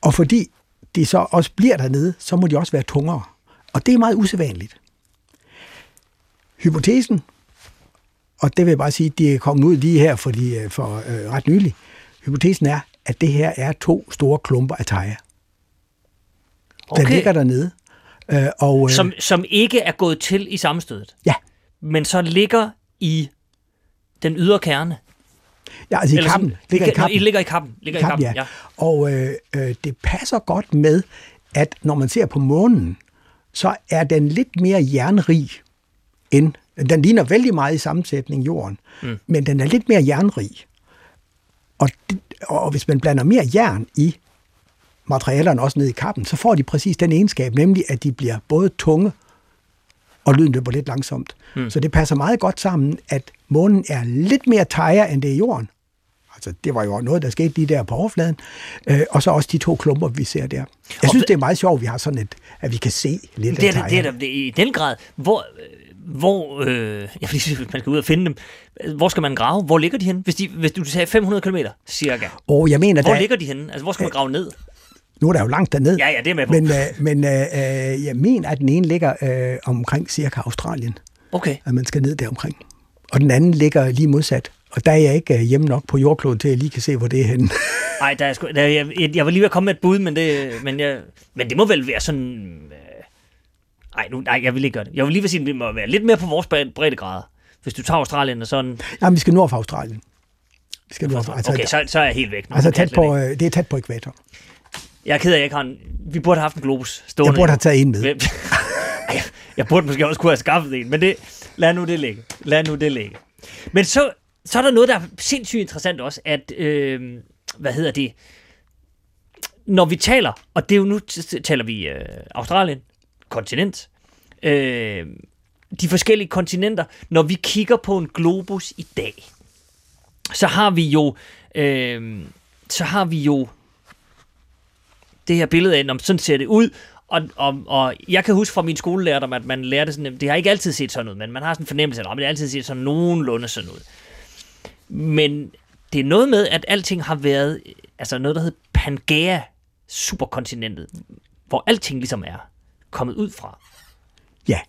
C: Og fordi de så også bliver dernede, så må de også være tungere. Og det er meget usædvanligt. Hypotesen, og det vil jeg bare sige, de er kommet ud lige her for, de, for øh, ret nylig. Hypotesen er, at det her er to store klumper af tejer. Okay. Den ligger dernede. Øh, og, øh,
B: Som, som ikke er gået til i sammenstødet,
C: Ja,
B: men så ligger i den ydre kerne.
C: Ja altså i
B: Eller
C: kappen.
B: sådan-
C: Ligger i kappen.
B: ligger i kappen. Ligger i
C: Kappen,
B: kappen, ja.
C: Og øh, øh, det passer godt med, at når man ser på månen, så er den lidt mere jernrig end... Den ligner vældig meget i sammensætning jorden, mm. men den er lidt mere jernrig. Og, det, og hvis man blander mere jern i materialerne også ned i kappen, så får de præcis den egenskab, nemlig at de bliver både tunge og lyden løber lidt langsomt. Mm. Så det passer meget godt sammen, at månen er lidt mere tejer, end det er jorden. Altså, det var jo noget, der skete lige der på overfladen. Øh, og så også de to klumper, vi ser der. Jeg synes, det er meget sjovt, at vi har sådan et, at vi kan se lidt
B: Det er,
C: af
B: det er, det er i den grad. Hvor, øh, hvor øh, vil sige, man skal ud og finde dem. Hvor skal man grave? Hvor ligger de henne? Hvis, de, hvis du sagde 500 km cirka.
C: Og jeg mener,
B: Hvor
C: der,
B: ligger de henne? Altså, hvor skal man grave ned?
C: Nu er der jo langt derned,
B: Ja, ja, det er med på.
C: men, øh, men øh, øh, jeg mener, at den ene ligger øh, omkring cirka Australien,
B: Okay.
C: at man skal ned der omkring. Og den anden ligger lige modsat. Og der er jeg ikke øh, hjemme nok på jordkloden til, at jeg lige kan se, hvor det er henne.
B: Nej, der er sgu, der, jeg, jeg var lige ved at komme med et bud, men det, men, jeg, men det må vel være sådan... Øh, nej, nu, nej, jeg vil ikke gøre det. Jeg vil lige vil sige, at det må være lidt mere på vores bredde- breddegrader. Hvis du tager Australien og sådan...
C: Jamen, vi skal nord for Australien. Vi skal nord for, altså,
B: Okay, så, så er jeg helt væk. nu.
C: altså tæt
B: jeg
C: på, øh, det er tæt på ekvator.
B: Jeg er ked af, at jeg ikke har en... Vi burde have haft en globus stående.
C: Jeg burde have taget en med.
B: Ej, jeg burde måske også kunne have skaffet en, men det, lad nu det ligge. Lad nu det ligge. Men så, så er der noget, der er sindssygt interessant også, at, øh, hvad hedder det, når vi taler, og det er jo nu taler vi øh, Australien, kontinent, øh, de forskellige kontinenter, når vi kigger på en globus i dag, så har vi jo, øh, så har vi jo det her billede af, om sådan ser det ud, og, og, og jeg kan huske fra min skolelærdom, at man lærte sådan, det har ikke altid set sådan ud, men man har sådan en fornemmelse af, at det har altid set sådan nogenlunde sådan ud. Men det er noget med, at alting har været, altså noget, der hedder Pangea superkontinentet, hvor alting ligesom er kommet ud fra.
C: Ja,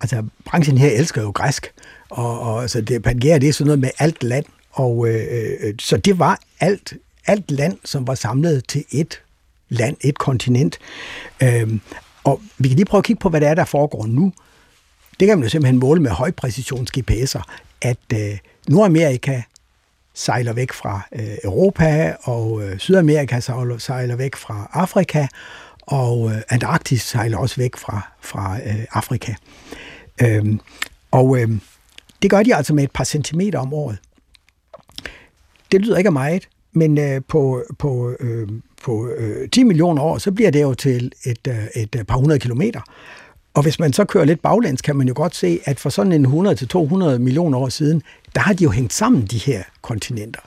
C: altså branchen her elsker jo græsk, og, og altså, det, Pangea, det er sådan noget med alt land, og øh, øh, så det var alt, alt land, som var samlet til et land, et kontinent. Øhm, og vi kan lige prøve at kigge på, hvad det er, der foregår nu. Det kan man jo simpelthen måle med højpræcisions GPS'er, at øh, Nordamerika sejler væk fra øh, Europa, og øh, Sydamerika sejler, sejler væk fra Afrika, og øh, Antarktis sejler også væk fra, fra øh, Afrika. Øhm, og øh, det gør de altså med et par centimeter om året. Det lyder ikke af meget, men øh, på, på, øh, på øh, 10 millioner år, så bliver det jo til et, øh, et øh, par hundrede kilometer. Og hvis man så kører lidt baglæns, kan man jo godt se, at for sådan en 100-200 millioner år siden, der har de jo hængt sammen, de her kontinenter.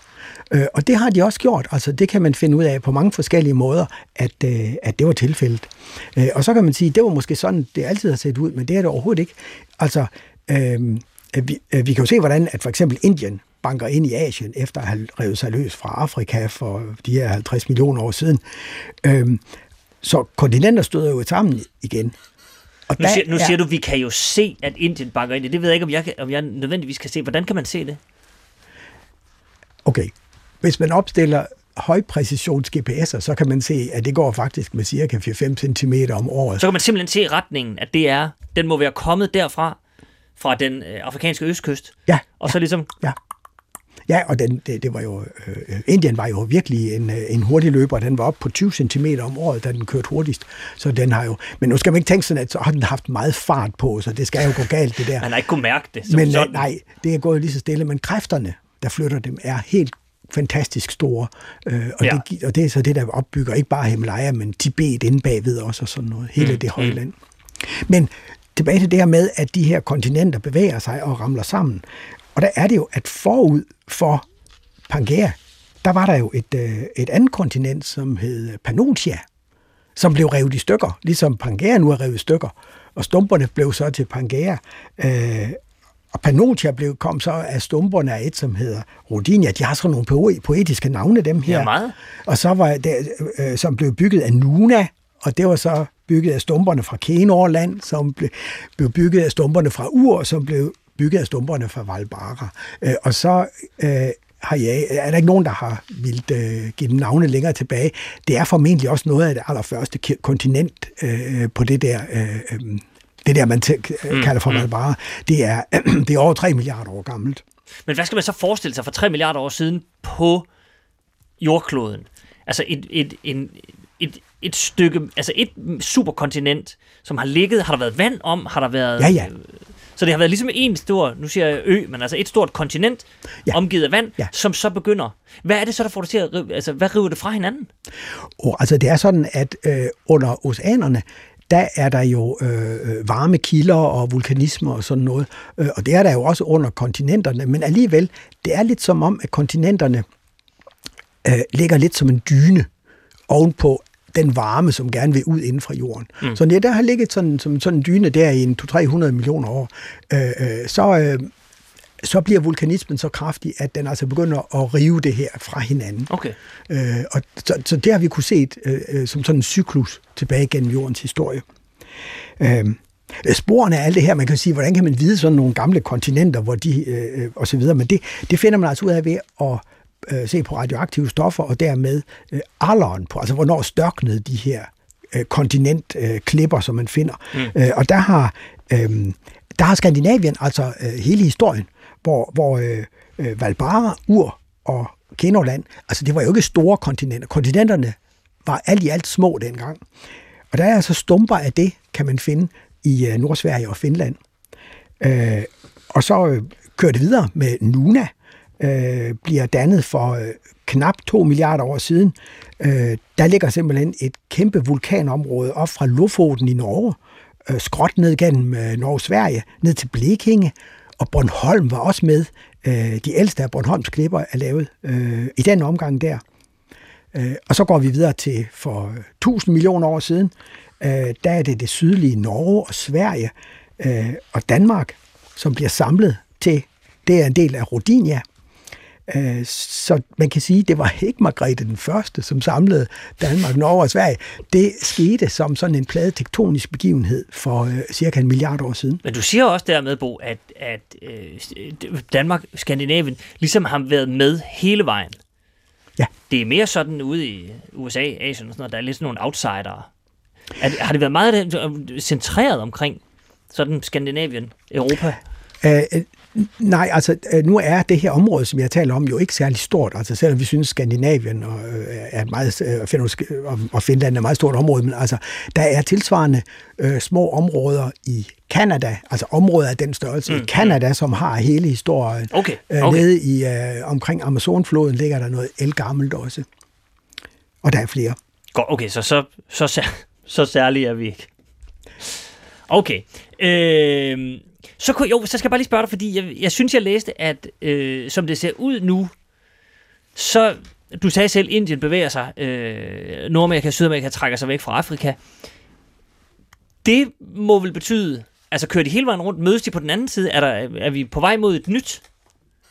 C: Øh, og det har de også gjort. Altså, det kan man finde ud af på mange forskellige måder, at, øh, at det var tilfældet. Øh, og så kan man sige, det var måske sådan, det altid har set ud, men det er det overhovedet ikke. Altså, øh, vi, øh, vi kan jo se, hvordan at for eksempel Indien banker ind i Asien, efter at have revet sig løs fra Afrika for de her 50 millioner år siden. Øh, så kontinenter støder jo sammen igen. Og
B: Nu, siger, nu siger du, at vi kan jo se, at Indien bakker ind i det. Det ved jeg ikke, om jeg, kan, om jeg nødvendigvis kan se. Hvordan kan man se det?
C: Okay, hvis man opstiller højpræcisions GPS'er, så kan man se, at det går faktisk med cirka 4-5 cm om året.
B: Så kan man simpelthen se retningen, at det er, den må være kommet derfra, fra den øh, afrikanske østkyst.
C: Ja,
B: Og så ligesom,
C: ja. Ja, og den, det, det var jo, øh, Indien var jo virkelig en, øh, en hurtig løber. Den var op på 20 cm om året, da den kørte hurtigst. Så den har jo, men nu skal man ikke tænke sådan, at så har den haft meget fart på, så det skal jo gå galt, det der.
B: man har ikke kunne mærke det. Som
C: Men øh,
B: sådan.
C: nej, det er gået lige så stille, men kræfterne, der flytter dem, er helt fantastisk store. Øh, og,
B: Ja.
C: det, og det er så det, der opbygger ikke bare Himalaya, men Tibet inde bagved også og sådan noget. Hele
B: Mm,
C: mm, det højland. Men tilbage til det her med, at de her kontinenter bevæger sig og ramler sammen. Og der er det jo, at forud for Pangea, der var der jo et, øh, et andet kontinent, som hed Pannotia, som blev revet i stykker, ligesom Pangea nu er revet i stykker. Og stumperne blev så til Pangea. Øh, og Pannotia blev, kom så af stumperne af et, som hedder Rodinia. De har sådan nogle poetiske navne, dem her.
B: Ja, meget.
C: Og så var det, øh, som blev bygget af Nuna, og det var så bygget af stumperne fra Kenorland, som blev, blev bygget af stumperne fra Ur, som blev bygget af stumperne fra Valbara. Øh, og så øh, har jeg, er der ikke nogen, der har vildt øh, give dem navne længere tilbage. Det er formentlig også noget af det allerførste kontinent øh, på det der... Øh, øh det der, man mm, kalder for mm. Valbara, det er, det er over 3 milliarder år gammelt.
B: Men hvad skal man så forestille sig for 3 milliarder år siden på jordkloden? Altså et, et, en, et, et stykke, altså et superkontinent, som har ligget, har der været vand om, har der været...
C: Ja, ja.
B: Så det har været ligesom en stor, nu siger jeg ø, men altså et stort kontinent, ja. omgivet af vand, ja. som så begynder. Hvad er det så, der får det til at rive, altså hvad river det fra hinanden?
C: Oh, altså det er sådan, at øh, under oceanerne, der er der jo øh, varme kilder og vulkanisme og sådan noget. Øh, og det er der jo også under kontinenterne. Men alligevel, det er lidt som om, at kontinenterne øh, ligger lidt som en dyne ovenpå den varme, som gerne vil ud inden fra jorden. Mm. Så ja, der har ligget sådan, som sådan en dyne der i en 200-300 millioner år. Øh, øh, så, øh, så bliver vulkanismen så kraftig, at den altså begynder at rive det her fra hinanden.
B: Okay.
C: Øh, og så, så det har vi kunne se øh, øh, som sådan en cyklus tilbage gennem jordens historie. Øh, sporene af alt det her, man kan sige, hvordan kan man vide sådan nogle gamle kontinenter, hvor de, øh, øh og så videre, men det, det finder man altså ud af ved at øh, se på radioaktive stoffer, og dermed øh, alderen på, altså hvornår størknede de her øh, kontinentklipper, øh, som man finder. Mm. Øh, og der har, øh, der har Skandinavien altså øh, hele historien, hvor, hvor øh, øh, Valbara, Ur og Kenoland, altså det var jo ikke store kontinenter. Kontinenterne var alt i alt små dengang. Og der er altså stumper af det, kan man finde i øh, Nordsverige og Finland. Øh, og så øh, kører det videre med Nuna, øh, bliver dannet for øh, knap 2 milliarder år siden. Øh, der ligger simpelthen et kæmpe vulkanområde op fra Lofoten i Norge, øh, skråt ned gennem øh, Norge-Sverige, ned til Blekinge, og Bornholm var også med. Øh, de ældste af Bornholms klipper er lavet øh, i den omgang der. Øh, og så går vi videre til for øh, 1000 millioner år siden. Øh, der er det det sydlige Norge og Sverige øh, og Danmark, som bliver samlet til, det er en del af Rodinia, så man kan sige, at det var ikke Margrethe den første, som samlede Danmark, Norge og Sverige. Det skete som sådan en plade tektonisk begivenhed for øh, cirka en milliard år siden.
B: Men du siger også dermed, Bo, at, at øh, Danmark, Skandinavien, ligesom har været med hele vejen.
C: Ja.
B: Det er mere sådan ude i USA, Asien og sådan noget, der er lidt sådan nogle outsidere. Er, har det været meget centreret omkring sådan Skandinavien, Europa?
C: Øh, Nej, altså øh, nu er det her område, som jeg taler om, jo ikke særlig stort. Altså selvom vi synes, Skandinavien og, øh, er et meget, øh, og Finland er et meget stort område, men altså der er tilsvarende øh, små områder i Kanada, altså områder af den størrelse mm. i Kanada, som har hele historien.
B: Okay. okay.
C: Nede i, øh, omkring Amazonfloden ligger der noget elgammelt også. Og der er flere.
B: Godt, okay, så, så, så, så særligt er vi ikke. Okay. Øh, så, kunne, jo, så skal jeg bare lige spørge dig, fordi jeg, jeg synes, jeg læste, at øh, som det ser ud nu, så, du sagde selv, Indien bevæger sig, øh, Nordamerika og Sydamerika trækker sig væk fra Afrika. Det må vel betyde, altså kører de hele vejen rundt, mødes de på den anden side, er, der, er vi på vej mod et nyt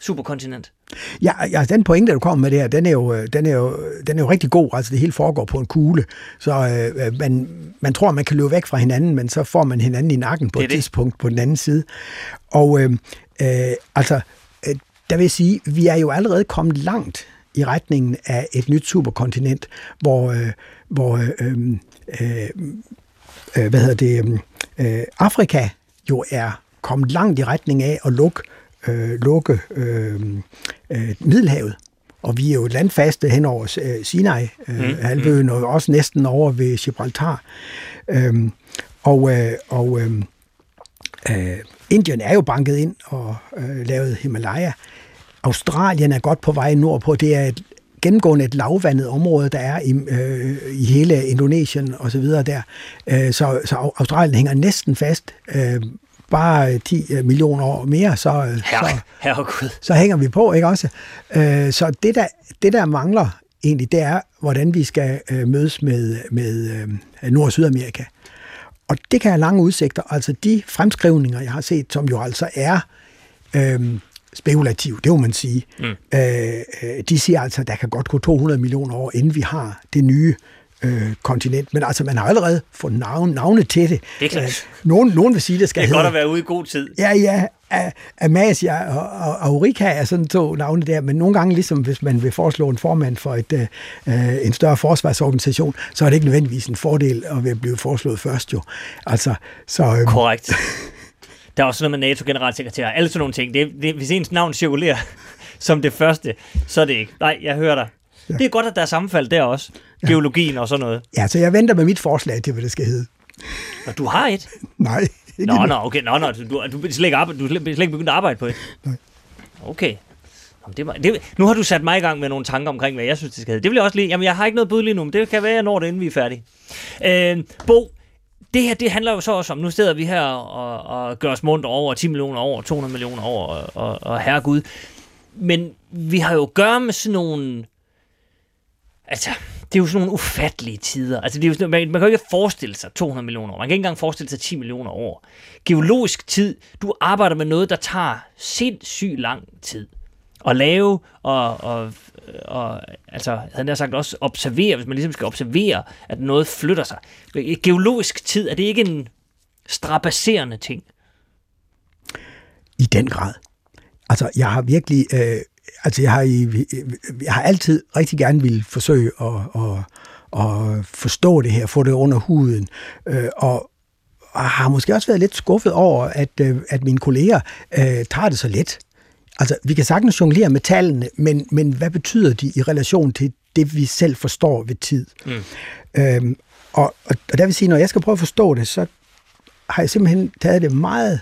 B: superkontinent?
C: Ja, ja, den pointe, du kommer med der, den er, jo, den, er jo, den er jo rigtig god. Altså, det hele foregår på en kugle. Så øh, man, man tror, man kan løbe væk fra hinanden, men så får man hinanden i nakken på et det. tidspunkt på den anden side. Og øh, øh, altså, øh, der vil jeg sige, vi er jo allerede kommet langt i retningen af et nyt superkontinent, hvor, øh, hvor øh, øh, øh, hvad hedder det, øh, Afrika jo er kommet langt i retning af at lukke øh, lukke øh, øh, Middelhavet. Og vi er jo landfaste hen over øh, Sinai, øh, mm. halvøen, og også næsten over ved Gibraltar. Øh, og øh, og øh, øh, Indien er jo banket ind og øh, lavet Himalaya. Australien er godt på vej nordpå. Det er et gennemgående et lavvandet område, der er i, øh, i hele Indonesien og så videre der. Øh, så, så Australien hænger næsten fast. Øh, bare 10 øh, millioner år mere, så,
B: øh, Herre, så, herregud.
C: så hænger vi på, ikke også? Øh, så det der, det, der mangler egentlig, det er, hvordan vi skal øh, mødes med, med øh, Nord- og Sydamerika. Og det kan have lange udsigter. Altså de fremskrivninger, jeg har set, som jo altså er øh, spekulativ, det må man sige, mm. øh, de siger altså, at der kan godt gå 200 millioner år, inden vi har det nye øh, kontinent. Men altså, man har allerede fået navne, navne til det.
B: Det er klart. Øh,
C: nogen, nogen vil sige, det skal
B: Det er
C: hedde,
B: godt at være ude i god tid.
C: Ja, ja. Amasia og, og Aurica er sådan to navne der, men nogle gange, ligesom hvis man vil foreslå en formand for et, øh, en større forsvarsorganisation, så er det ikke nødvendigvis en fordel at blive foreslået først jo. Altså, så, øh,
B: Korrekt. Der er også noget med NATO-generalsekretær. Alle sådan nogle ting. Det, det, hvis ens navn cirkulerer som det første, så er det ikke. Nej, jeg hører dig. Ja. Det er godt, at der er sammenfald der også. Geologien og sådan noget.
C: Ja, så jeg venter med mit forslag til, hvad det skal hedde.
B: Og du har et?
C: Nej.
B: Ikke nå, nå, okay. Nå, nå, du, du, er slet ikke arbejde, du slet ikke begyndt at arbejde på et?
C: Nej.
B: Okay. Det var, det, nu har du sat mig i gang med nogle tanker omkring, hvad jeg synes, det skal hedde. Det vil jeg også lige... Jamen, jeg har ikke noget bud lige nu, men det kan være, jeg når det, inden vi er færdige. Øh, Bo, det her, det handler jo så også om, nu sidder vi her og, og gør os mundt over 10 millioner over, 200 millioner over, og, og, og herregud. Men vi har jo at gøre med sådan nogle... Altså, det er jo sådan nogle ufattelige tider. Altså, det er jo sådan, man, man kan jo ikke forestille sig 200 millioner år. Man kan ikke engang forestille sig 10 millioner år. Geologisk tid, du arbejder med noget, der tager sindssygt lang tid at lave, og, og, og altså, havde jeg sagt også observere, hvis man ligesom skal observere, at noget flytter sig. Geologisk tid, er det ikke en strapasserende ting?
C: I den grad. Altså, jeg har virkelig, øh, altså jeg har, jeg har altid rigtig gerne vil forsøge at, at, at forstå det her, få det under huden, øh, og, og har måske også været lidt skuffet over, at, øh, at mine kolleger øh, tager det så let. Altså, vi kan sagtens jonglere med tallene, men, men hvad betyder de i relation til det, vi selv forstår ved tid? Mm. Øhm, og, og, og der vil sige, når jeg skal prøve at forstå det, så har jeg simpelthen taget det meget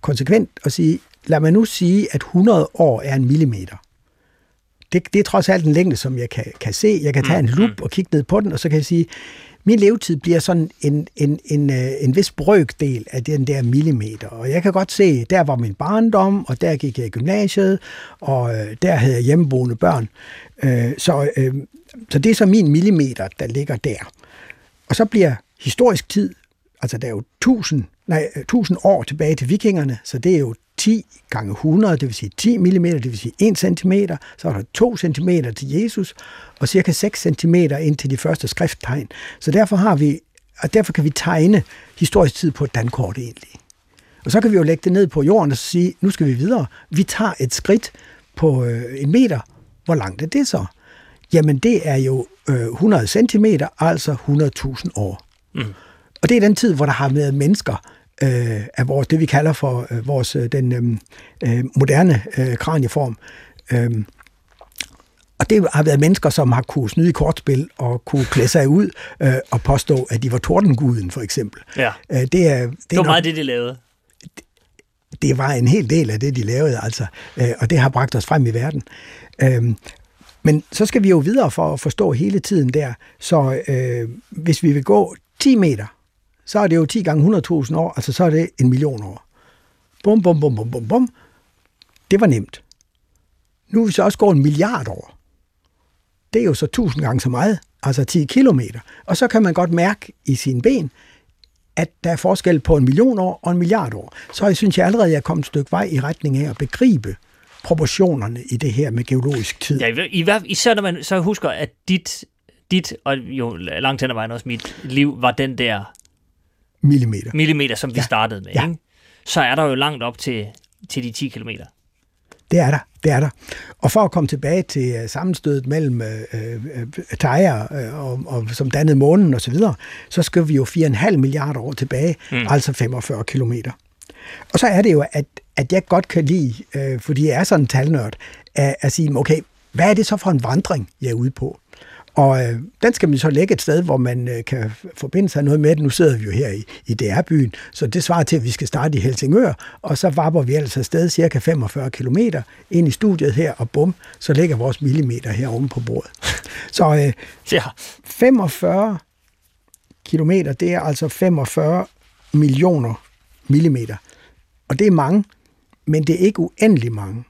C: konsekvent og sige, lad mig nu sige, at 100 år er en millimeter. Det, det er trods alt en længde, som jeg kan, kan se. Jeg kan tage en mm, lup mm. og kigge ned på den, og så kan jeg sige, min levetid bliver sådan en, en, en, øh, en vis brøkdel af den der millimeter. Og jeg kan godt se, der var min barndom, og der gik jeg i gymnasiet, og øh, der havde jeg hjemmeboende børn. Øh, så, så det er så min millimeter, der ligger der. Og så bliver historisk tid, altså der er jo 1000, nej, 1000 år tilbage til vikingerne, så det er jo 10 gange 100, det vil sige 10 mm, det vil sige 1 cm, så er der 2 cm til Jesus, og cirka 6 cm ind til de første skrifttegn. Så derfor har vi, og derfor kan vi tegne historisk tid på et dankort egentlig. Og så kan vi jo lægge det ned på jorden og sige, nu skal vi videre. Vi tager et skridt på øh, en meter. Hvor langt er det så? Jamen det er jo øh, 100 cm, altså 100.000 år. Mm. Og det er den tid, hvor der har været mennesker, øh, af vores, det, vi kalder for øh, vores, øh, den øh, øh, moderne øh, kranieform. Øh, og det har været mennesker, som har kunne snyde i kortspil og kunne klæde sig ud øh, og påstå, at de var tordenguden, for eksempel.
B: Ja.
C: Øh, det, er,
B: det, er det var nok, meget det, de lavede.
C: Det, det var en hel del af det, de lavede, altså. Øh, og det har bragt os frem i verden. Øh, men så skal vi jo videre for at forstå hele tiden der. Så øh, hvis vi vil gå 10 meter så er det jo 10 gange 100.000 år, altså så er det en million år. Bum, bum, bum, bum, bum, bum. Det var nemt. Nu vil så også gået en milliard år. Det er jo så 1000 gange så meget, altså 10 kilometer. Og så kan man godt mærke i sine ben, at der er forskel på en million år og en milliard år. Så jeg synes jeg allerede, at jeg er kommet et stykke vej i retning af at begribe proportionerne i det her med geologisk tid.
B: Ja, i, især når man så husker, at dit, dit og jo langt hen ad vejen også mit liv, var den der
C: millimeter.
B: Millimeter, som vi ja. startede med. Ja. Ikke? Så er der jo langt op til, til de 10 kilometer.
C: Det er der, det er der. Og for at komme tilbage til uh, sammenstødet mellem uh, uh, Theia uh, og, og, som dannede månen osv., så, videre, så skal vi jo 4,5 milliarder år tilbage, mm. altså 45 kilometer. Og så er det jo, at, at jeg godt kan lide, uh, fordi jeg er sådan en talnørd, at, at sige, okay, hvad er det så for en vandring, jeg er ude på? Og øh, den skal man så lægge et sted, hvor man øh, kan forbinde sig noget med det. Nu sidder vi jo her i, i DR-byen, så det svarer til, at vi skal starte i Helsingør, og så vapper vi altså afsted cirka 45 km ind i studiet her, og bum, så ligger vores millimeter her omme på bordet. Så øh,
B: Ja.
C: 45 kilometer, det er altså 45 millioner millimeter. Og det er mange, men det er ikke uendelig mange.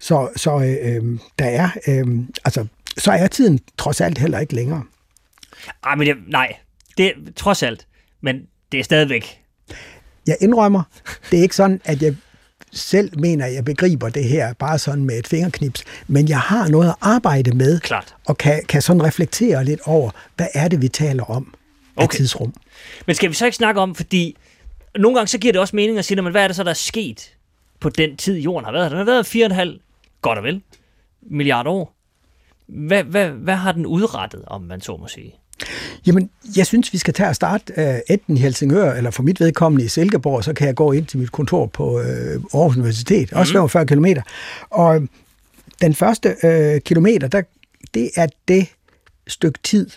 C: Så, så øh, øh, der er, øh, altså, så er tiden trods alt heller ikke længere.
B: Ej, men det, nej, det er trods alt. Men det er stadigvæk.
C: Jeg indrømmer, det er ikke sådan, at jeg selv mener, at jeg begriber det her bare sådan med et fingerknips, men jeg har noget at arbejde med,
B: Klart.
C: og kan, kan sådan reflektere lidt over, hvad er det, vi taler om af
B: Okay.
C: tidsrum.
B: Men skal vi så ikke snakke om, fordi nogle gange så giver det også mening at sige, "Nå, men hvad er det så, der er sket på den tid, jorden har været? her? Den har været 4,5, godt og vel, milliarder år. Hvad, hvad, hvad har den udrettet, om man så må sige?
C: Jamen, jeg synes, vi skal tage og starte uh, enten i Helsingør, eller for mit vedkommende i Silkeborg, så kan jeg gå ind til mit kontor på uh, Aarhus Universitet, også 45 km. Og øh, den første uh, kilometer, der, det er det stykke tid,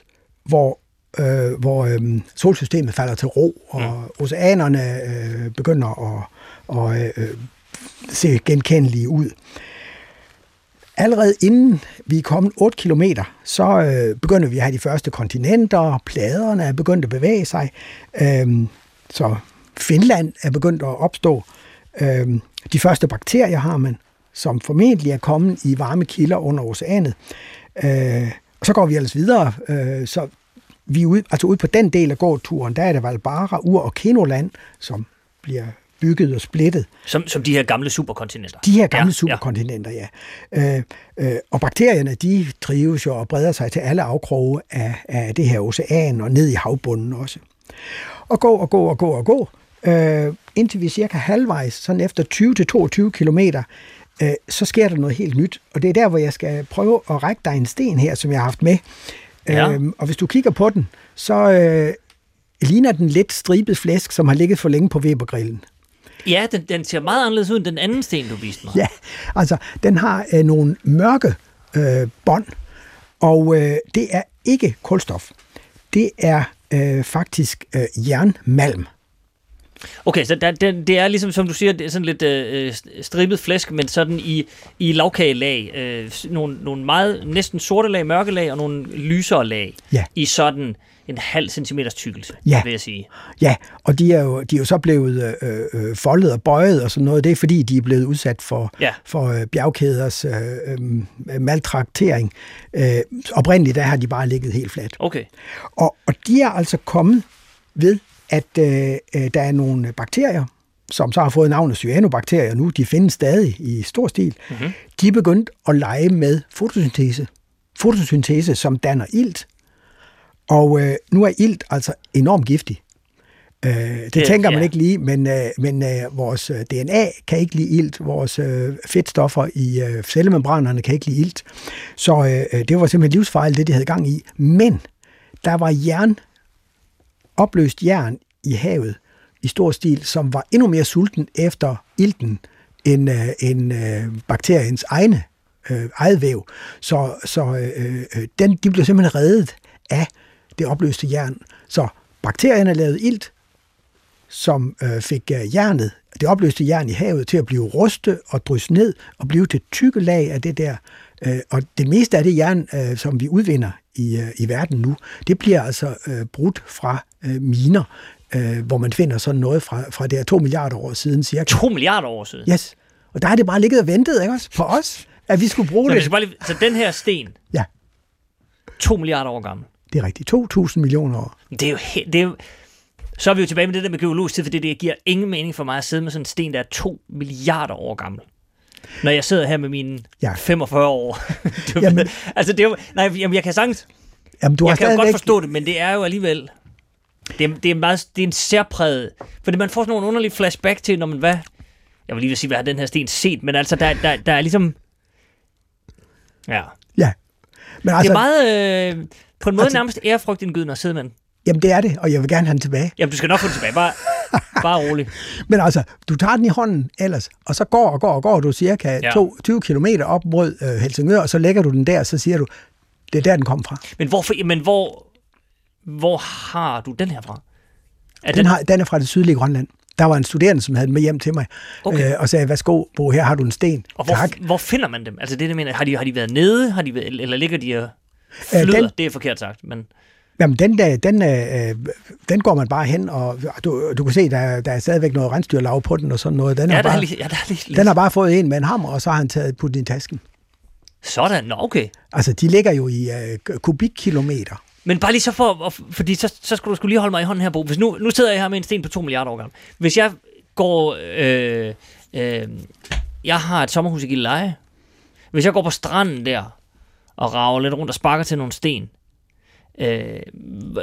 C: hvor, uh, hvor um, solsystemet falder til ro, og mm. oceanerne uh, begynder at, og, uh, se genkendelige ud. Allerede inden vi er kommet 8 km, så øh, begynder vi at have de første kontinenter, pladerne er begyndt at bevæge sig, øh, så Finland er begyndt at opstå. Øh, de første bakterier har man, som formentlig er kommet i varme kilder under oceanet. Øh, og så går vi ellers videre, øh, så vi er ude, altså ude på den del af gåturen, der er det Valbara, Ur og Kenoland, som bliver bygget og splittet.
B: Som, som de her gamle superkontinenter.
C: De her gamle
B: Ja,
C: superkontinenter, ja. ja. Øh, øh, og bakterierne, de trives jo og breder sig til alle afkroge af, af det her ocean og ned i havbunden også. Og gå og gå og gå og gå, øh, indtil vi er cirka halvvejs, sådan efter 20-22 kilometer, øh, så sker der noget helt nyt. Og det er der, hvor jeg skal prøve at række dig en sten her, som jeg har haft med.
B: Ja.
C: Øhm, og hvis du kigger på den, så øh, ligner den lidt stribet flæsk, som har ligget for længe på Webergrillen.
B: Ja, den, den ser meget anderledes ud end den anden sten, du viste mig.
C: Ja, altså den har øh, nogle mørke øh, bånd, og øh, det er ikke kulstof. Det er øh, faktisk øh, jernmalm.
B: Okay, så der, den, det er ligesom, som du siger, det er sådan lidt øh, stribet flæsk, men sådan i, i lavkagelag. Øh, nogle, nogle meget næsten sorte lag, mørke lag, og nogle lysere lag.
C: Ja.
B: I sådan en halv centimeters tykkelse,
C: Ja.
B: vil jeg sige.
C: Ja, og de er jo, de er jo så blevet øh, øh, foldet og bøjet og sådan noget. Det er fordi, de er blevet udsat for,
B: Ja.
C: for øh, bjergkæders øh, øh, maltraktering. Øh, oprindeligt der har de bare ligget helt fladt.
B: Okay.
C: Og, og de er altså kommet ved, at øh, øh, der er nogle bakterier, som så har fået navnet cyanobakterier nu, de findes stadig i stor stil, mm-hmm. de er begyndt at lege med fotosyntese. Fotosyntese, som danner ilt. Og øh, nu er ilt altså enormt giftig. Øh, det,
B: Det-
C: tænker man
B: ja.
C: ikke lige, men, øh, men øh, vores øh, DNA kan ikke lide ilt, vores øh, fedtstoffer i øh, cellemembranerne kan ikke lide ilt. Så øh, øh, det var simpelthen livsfejl, det de havde gang i. Men der var jern, opløst jern i havet i stor stil, som var endnu mere sulten efter ilten end, øh, end øh, bakteriens egne, øh, eget væv. Så, så øh, øh, den, de blev simpelthen reddet af det opløste jern. Så bakterierne lavede ilt, som øh, fik øh, jernet, det opløste jern i havet, til at blive rustet og drysse ned og blive til tykke lag af det der. Øh, og det meste af det jern, øh, som vi udvinder i, øh, i verden nu, det bliver altså øh, brudt fra øh, miner, øh, hvor man finder sådan noget fra, fra det her to milliarder år siden cirka.
B: To milliarder år siden.
C: Yes. Og der har det bare ligget og ventet ikke også, på os, at vi skulle bruge
B: Så, vi
C: det.
B: skal bare lige, så den her sten,
C: Ja,
B: to milliarder år gammel.
C: Det er rigtigt. 2.000 millioner år.
B: Det er jo, det er jo så er vi jo tilbage med det der med geologisk tid, for det, det giver ingen mening for mig at sidde med sådan en sten, der er to milliarder år gammel. Når jeg sidder her med mine
C: Ja.
B: ja. 45 år. du,
C: Jamen-
B: altså, det er jo, nej, jamen, jeg kan sagtens,
C: Jamen, du har
B: jeg kan jo godt
C: stadigvæk...
B: forstå det, men det er jo alligevel, det er, det er, meget, det er en særpræget, fordi man får sådan nogle underlige flashback til, når man, hvad, jeg vil lige vil sige, hvad har den her sten set, men altså, der, der, der er ligesom, ja,
C: Ja. Men
B: altså,
C: altså,
B: det er meget, øh, på en måde
C: Altså-
B: nærmest ærefrygtindgydende at sidde med den.
C: jamen, det er det, og jeg vil gerne have den tilbage.
B: Jamen, du skal nok få den tilbage, bare, bare rolig.
C: Men altså, du tager den i hånden ellers, og så går og går og går du cirka
B: Ja.
C: ja. 20 km op mod øh, Helsingør, og så lægger du den der, og så siger du, Det er der, den kom fra.
B: Men, hvorfor, men hvor, hvor har du den her fra?
C: Er den, den, har, den er fra det sydlige Grønland. Der var en studerende, som havde den med hjem til mig, okay. øh, og sagde, værsgo, Bo, her har du en sten.
B: Og hvor, tak. hvor finder man dem? Altså det, det mener, har de, har de været nede, har de eller ligger de og flyder? Øh, den, det er forkert sagt, men...
C: Jamen, den, der, den, øh, den går man bare hen, og du, du kan se, der, der er stadigvæk noget rensdyrlav på den og sådan noget. Den,
B: ja,
C: har bare,
B: lige, ja, der er lige,
C: den har bare fået en med en hammer, og så har han taget puttet i tasken.
B: Sådan, nå okay.
C: Altså, de ligger jo i uh, kubikkilometer.
B: Men bare lige så for, fordi så, så skulle du skulle lige holde mig i hånden her, Bo. Hvis nu, nu sidder jeg her med en sten på 2 milliarder år gammel. Hvis jeg går, øh, øh, jeg har et sommerhus i Gilleleje. Hvis jeg går på stranden der, og rager lidt rundt og sparker til nogle sten, øh,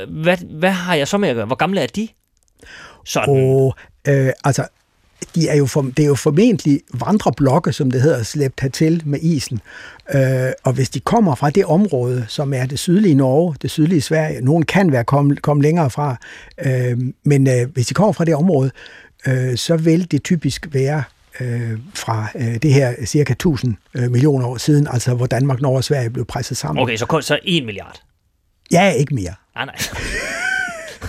B: hvad, hvad har jeg så med at gøre? Hvor gamle er de?
C: Sådan. Og, øh, altså, de er jo for, det er jo formentlig vandreblokke, som det hedder, slæbt hertil med isen. Øh, og hvis de kommer fra det område, som er det sydlige Norge, det sydlige Sverige, nogen kan være kommet kom længere fra, øh, men øh, hvis de kommer fra det område, øh, så vil det typisk være øh, fra øh, det her cirka 1000 øh, millioner år siden, altså hvor Danmark, Norge og Sverige blev presset sammen.
B: Okay, så, så 1 milliard?
C: Ja, ikke mere.
B: Nej, nej.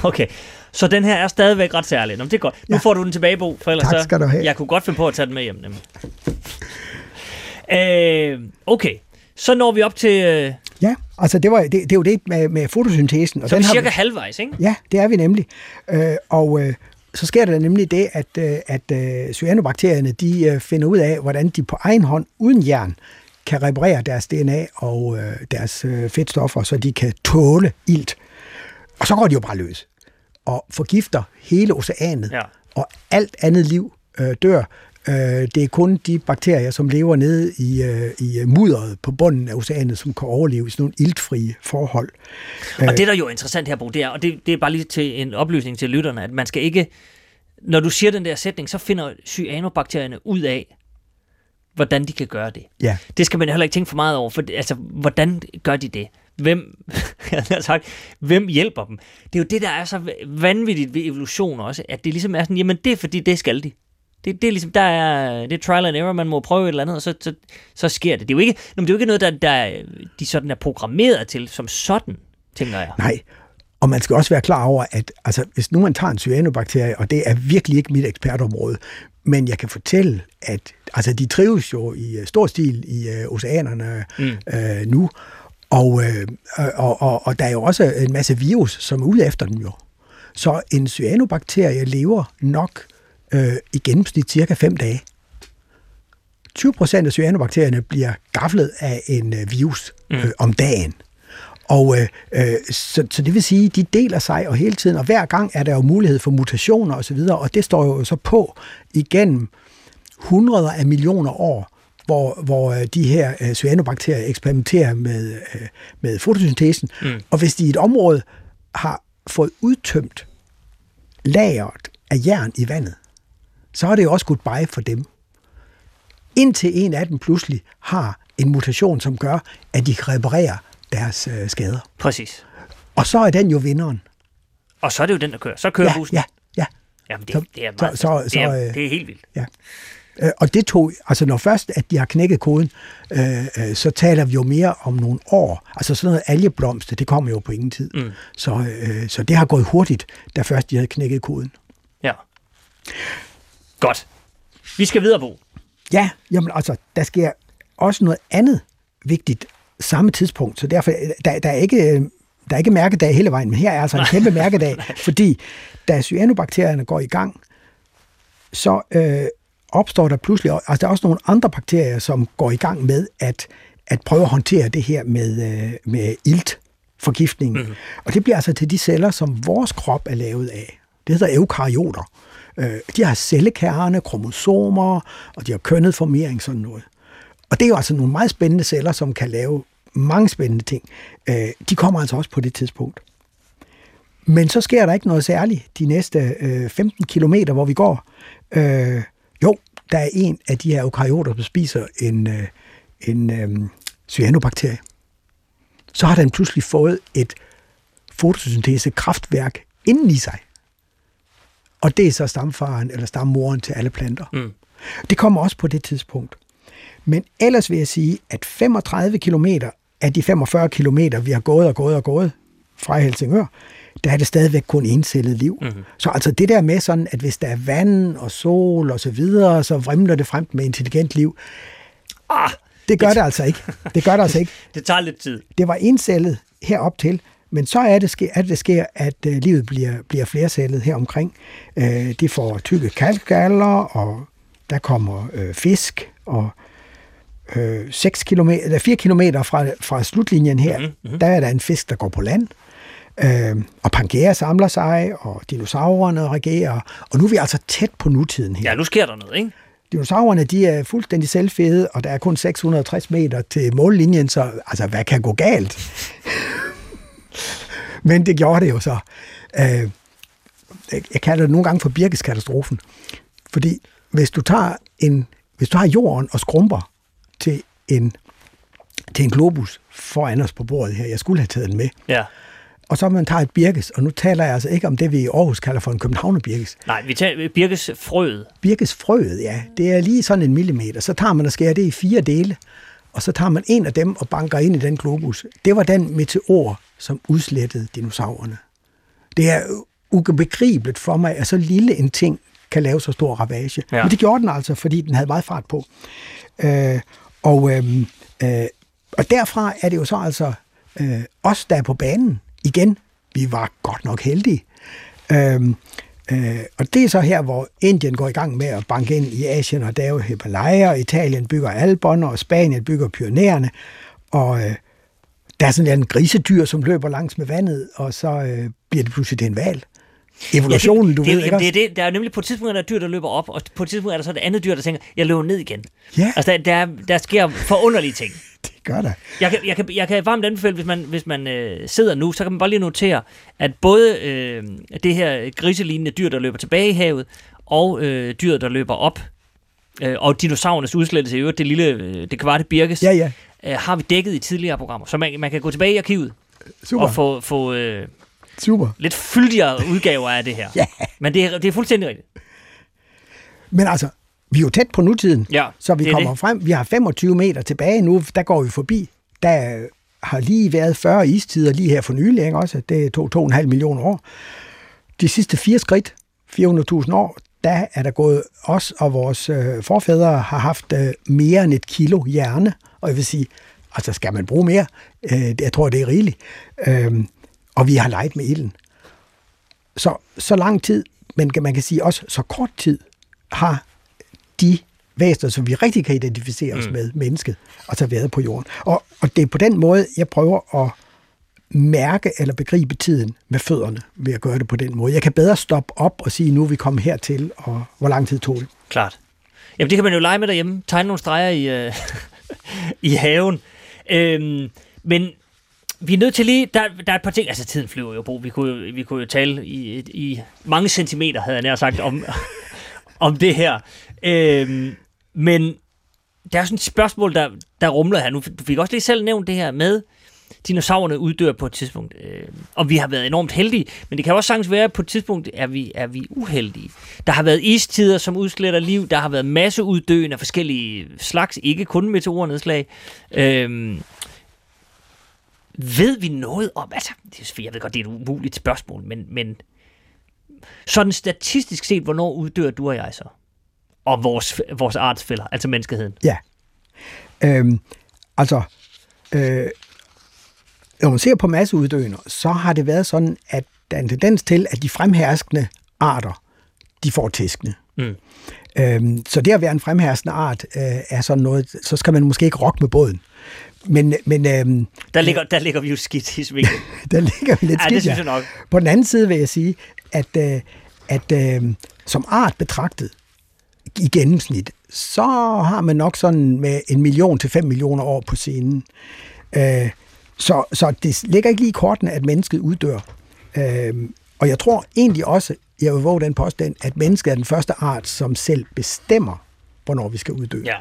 B: Okay, så den her er stadigvæk ret særlig. Nå, det er godt. Nu ja. får du den tilbage, Bo, for ellers
C: tak skal du have.
B: jeg kunne godt finde på at tage den med hjem. Nemlig. Øh, okay, så når vi op til... Øh...
C: Ja, altså det, var, det, det er jo det med, med fotosyntesen.
B: Og så er vi cirka vi, halvvejs, ikke?
C: Ja, det er vi nemlig. Øh, og øh, så sker der nemlig det, at, øh, at øh, cyanobakterierne de øh, finder ud af, hvordan de på egen hånd, uden jern, kan reparere deres DNA og deres fedtstoffer, så de kan tåle ilt. Og så går de jo bare løs og forgifter hele oceanet, ja. og alt andet liv øh, dør. Øh, det er kun de bakterier, som lever nede i, øh, i mudderet på bunden af oceanet, som kan overleve i sådan nogle iltfrie forhold.
B: Og det, der er jo interessant her, Bo, det er, og det, det er bare lige til en oplysning til lytterne, at man skal ikke, når du siger den der sætning, så finder cyanobakterierne ud af, hvordan de kan gøre det.
C: Ja.
B: Det skal man heller ikke tænke for meget over, for altså, hvordan gør de det? Hvem, jeg har sagt, hvem hjælper dem? Det er jo det, der er så vanvittigt ved evolution også, at det ligesom er sådan, jamen det er fordi, det skal de. Det, det er ligesom, der er, det er trial and error, man må prøve et eller andet, og så, så, så sker det. Det er jo ikke, det er jo ikke noget, der, der de sådan er programmeret til som sådan, tænker jeg.
C: Nej, og man skal også være klar over, at altså, hvis nu man tager en cyanobakterie, og det er virkelig ikke mit ekspertområde, men jeg kan fortælle, at altså, de trives jo i uh, stor stil i uh, oceanerne mm. uh, nu, og, øh, og, og, og der er jo også en masse virus, som er ude efter den jo. Så en cyanobakterie lever nok øh, i gennemsnit cirka 5 dage. 20 procent af cyanobakterierne bliver gaflet af en øh, virus øh, mm. om dagen. Og øh, øh, så, så det vil sige, de deler sig og hele tiden, og hver gang er der jo mulighed for mutationer osv., og, og det står jo så på igennem hundreder af millioner år, hvor, hvor øh, de her øh, cyanobakterier eksperimenterer med, øh, med fotosyntesen. Mm. Og hvis de i et område har fået udtømt lageret af jern i vandet, så er det jo også goodbye for dem. Indtil en af dem pludselig har en mutation, som gør, at de kan reparere deres øh, skader.
B: Præcis.
C: Og så er den jo vinderen.
B: Og så er det jo den, der kører. Så kører
C: ja,
B: bussen.
C: Ja, ja.
B: Jamen, det, det, er, meget, så, så, det, er, så, det er helt vildt.
C: Ja. Øh, og det tog, altså når først, at de har knækket koden, øh, øh, så taler vi jo mere om nogle år. Altså sådan noget algeblomster, det kommer jo på ingen tid. Mm. Så, øh, så det har gået hurtigt, da først de havde knækket koden.
B: Ja. Godt. Vi skal videre, på.
C: Ja, jamen altså, der sker også noget andet vigtigt samme tidspunkt, så derfor, der, der er ikke der er ikke mærkedag hele vejen, men her er altså en kæmpe mærkedag, fordi da cyanobakterierne går i gang, så øh, opstår der pludselig, altså der er også nogle andre bakterier, som går i gang med at, at prøve at håndtere det her med, øh, med iltforgiftning. Mm-hmm. Og det bliver altså til de celler, som vores krop er lavet af. Det hedder eukaryoter. Øh, de har cellekerne, kromosomer, og de har kønnet formering, sådan noget. Og det er jo altså nogle meget spændende celler, som kan lave mange spændende ting. Øh, de kommer altså også på det tidspunkt. Men så sker der ikke noget særligt de næste øh, 15 kilometer, hvor vi går. Øh, jo, der er en af de her eukaryoter, der spiser en, øh, en øh, cyanobakterie. Så har den pludselig fået et fotosyntese-kraftværk inden i sig. Og det er så stamfaren eller stammoren til alle planter. Mm. Det kommer også på det tidspunkt. Men ellers vil jeg sige, at 35 km af de 45 kilometer, vi har gået og gået og gået fra Helsingør, der er det stadigvæk kun encellet liv. Mm-hmm. Så altså det der med sådan, at hvis der er vand og sol og så videre, så vrimler det frem med intelligent liv. Ah, det gør det, det altså ikke. Det gør det altså ikke.
B: det tager lidt tid.
C: Det var encellet herop til, men så er det, at det sker, at uh, livet bliver, bliver flercellet her omkring. Uh, de får tykke kalkgaller, og der kommer uh, fisk, og uh, 6 km, eller 4 km fra, fra slutlinjen her, mm-hmm. der er der en fisk, der går på land. Uh, og Pangea samler sig, og dinosaurerne reagerer. Og nu er vi altså tæt på nutiden her.
B: Ja, nu sker der noget, ikke?
C: Dinosaurerne, de er fuldstændig selvfede, og der er kun 660 meter til mållinjen, så altså, hvad kan gå galt? Men det gjorde det jo så. Øh, jeg kalder det nogle gange for birkeskatastrofen. Fordi hvis du tager, en, hvis du har jorden og skrumper til en, til en globus foran os på bordet her, jeg skulle have taget den med,
B: Ja.
C: og så man tager et birkes, og nu taler jeg altså ikke om det, vi i Aarhus kalder for en københavnerbirkes.
B: Nej, vi tager Birkes frøet.
C: Birkesfrøet, ja, det er lige sådan en millimeter. Så tager man og skærer det i fire dele, og så tager man en af dem og banker ind i den globus. Det var den meteor, som udslettede dinosaurerne. Det er ubegribeligt for mig, at så lille en ting kan lave så stor ravage.
B: Ja.
C: Men det gjorde den altså, fordi den havde meget fart på. Øh, og, øh, øh, og derfra er det jo så altså øh, os, der er på banen igen. Vi var godt nok heldige. Øh, øh, og det er så her, hvor Indien går i gang med at banke ind i Asien og Dave Himalaya, og Italien bygger Albon, og Spanien bygger Pyreneerne, og øh, der er sådan en grisedyr, som løber langs med vandet, og så øh, bliver det pludselig til en val. Evolutionen, du
B: det,
C: ved
B: det,
C: ikke
B: jamen, det, er det, Der er nemlig på et tidspunkt, er der et dyr, der løber op, og på et tidspunkt er der så et andet dyr, der tænker, jeg løber ned igen.
C: Ja.
B: Altså, der, der, der sker forunderlige ting.
C: Det gør der.
B: Jeg kan, jeg kan, jeg kan varmt anbefale, hvis man, hvis man øh, sidder nu, så kan man bare lige notere, at både øh, det her griselignende dyr, der løber tilbage i havet, og øh, dyret, der løber op, øh, og dinosaurernes udslettelse i øvrigt, det lille, øh, det det birkes,
C: Ja, ja.
B: øh, har vi dækket i tidligere programmer. Så man, man kan gå tilbage i arkivet
C: Super.
B: og få, få øh,
C: Super.
B: lidt fyldigere udgaver af det her.
C: Ja.
B: Men det er, det er fuldstændig rigtigt.
C: Men altså, vi er jo tæt på nutiden,
B: Ja,
C: så vi
B: det er
C: kommer
B: det.
C: frem. Vi har 25 meter tilbage nu, der går vi forbi. Der har lige været 40 istider lige her for nylig, ikke også? Det tog 2,5 millioner år. De sidste fire skridt, 400.000 år, der er der gået os og vores øh, forfædre har haft øh, mere end et kilo hjerne, og jeg vil sige, altså skal man bruge mere? Øh, jeg tror, det er rigeligt. Øh, og vi har leget med ilden. Så, så lang tid, men man kan sige også så kort tid, har de væsener, som vi rigtig kan identificere os mm. med, mennesket, og så været på jorden. Og, og det er på den måde, jeg prøver at mærke eller begribe tiden med fødderne ved at gøre det på den måde. Jeg kan bedre stoppe op og sige, nu er vi kommet hertil, og hvor lang tid tog det.
B: Klart. Jamen, det kan man jo lege med derhjemme. Tegne nogle streger i, øh, i haven. Øhm, men vi er nødt til lige... Der, der er et par ting... Altså, tiden flyver jo, Bo. Vi kunne, vi kunne jo tale i, i mange centimeter, havde jeg nær sagt, om, om det her. Øhm, men der er sådan et spørgsmål, der, der rumler her. Nu du fik også lige selv nævnt det her med, dinosaurerne uddør på et tidspunkt. Øh, og vi har været enormt heldige, men det kan også sagtens være, at på et tidspunkt er vi, er vi uheldige. Der har været istider, som udsletter liv. Der har været masse uddøen af forskellige slags, ikke kun meteornedslag. Øh, ved vi noget om, altså, det er, jeg ved godt, det er et umuligt spørgsmål, men, men sådan statistisk set, hvornår uddør du og jeg så? Og vores, vores artsfælder, altså menneskeheden.
C: Ja. Øhm, altså, øh, når man ser på masseuddøende, så har det været sådan, at der er en tendens til, at de fremherskende arter, de får tæskene.
B: Mm.
C: Øhm, så det at være en fremherskende art øh, er sådan noget, så skal man måske ikke rokke med båden. Men, men øhm,
B: Der ligger, der ligger vi jo skidt i svinget.
C: der ligger vi lidt
B: Ja,
C: skidt,
B: det synes jeg nok.
C: På den anden side vil jeg sige, at, øh, at øh, som art betragtet i gennemsnit, så har man nok sådan med en million til fem millioner år på scenen. Øh, så, så det ligger ikke lige i kortene, at mennesket uddør. Øh, og jeg tror egentlig også, jeg vil våge den påstand, at mennesket er den første art, som selv bestemmer, hvornår vi skal uddø.
B: Ja.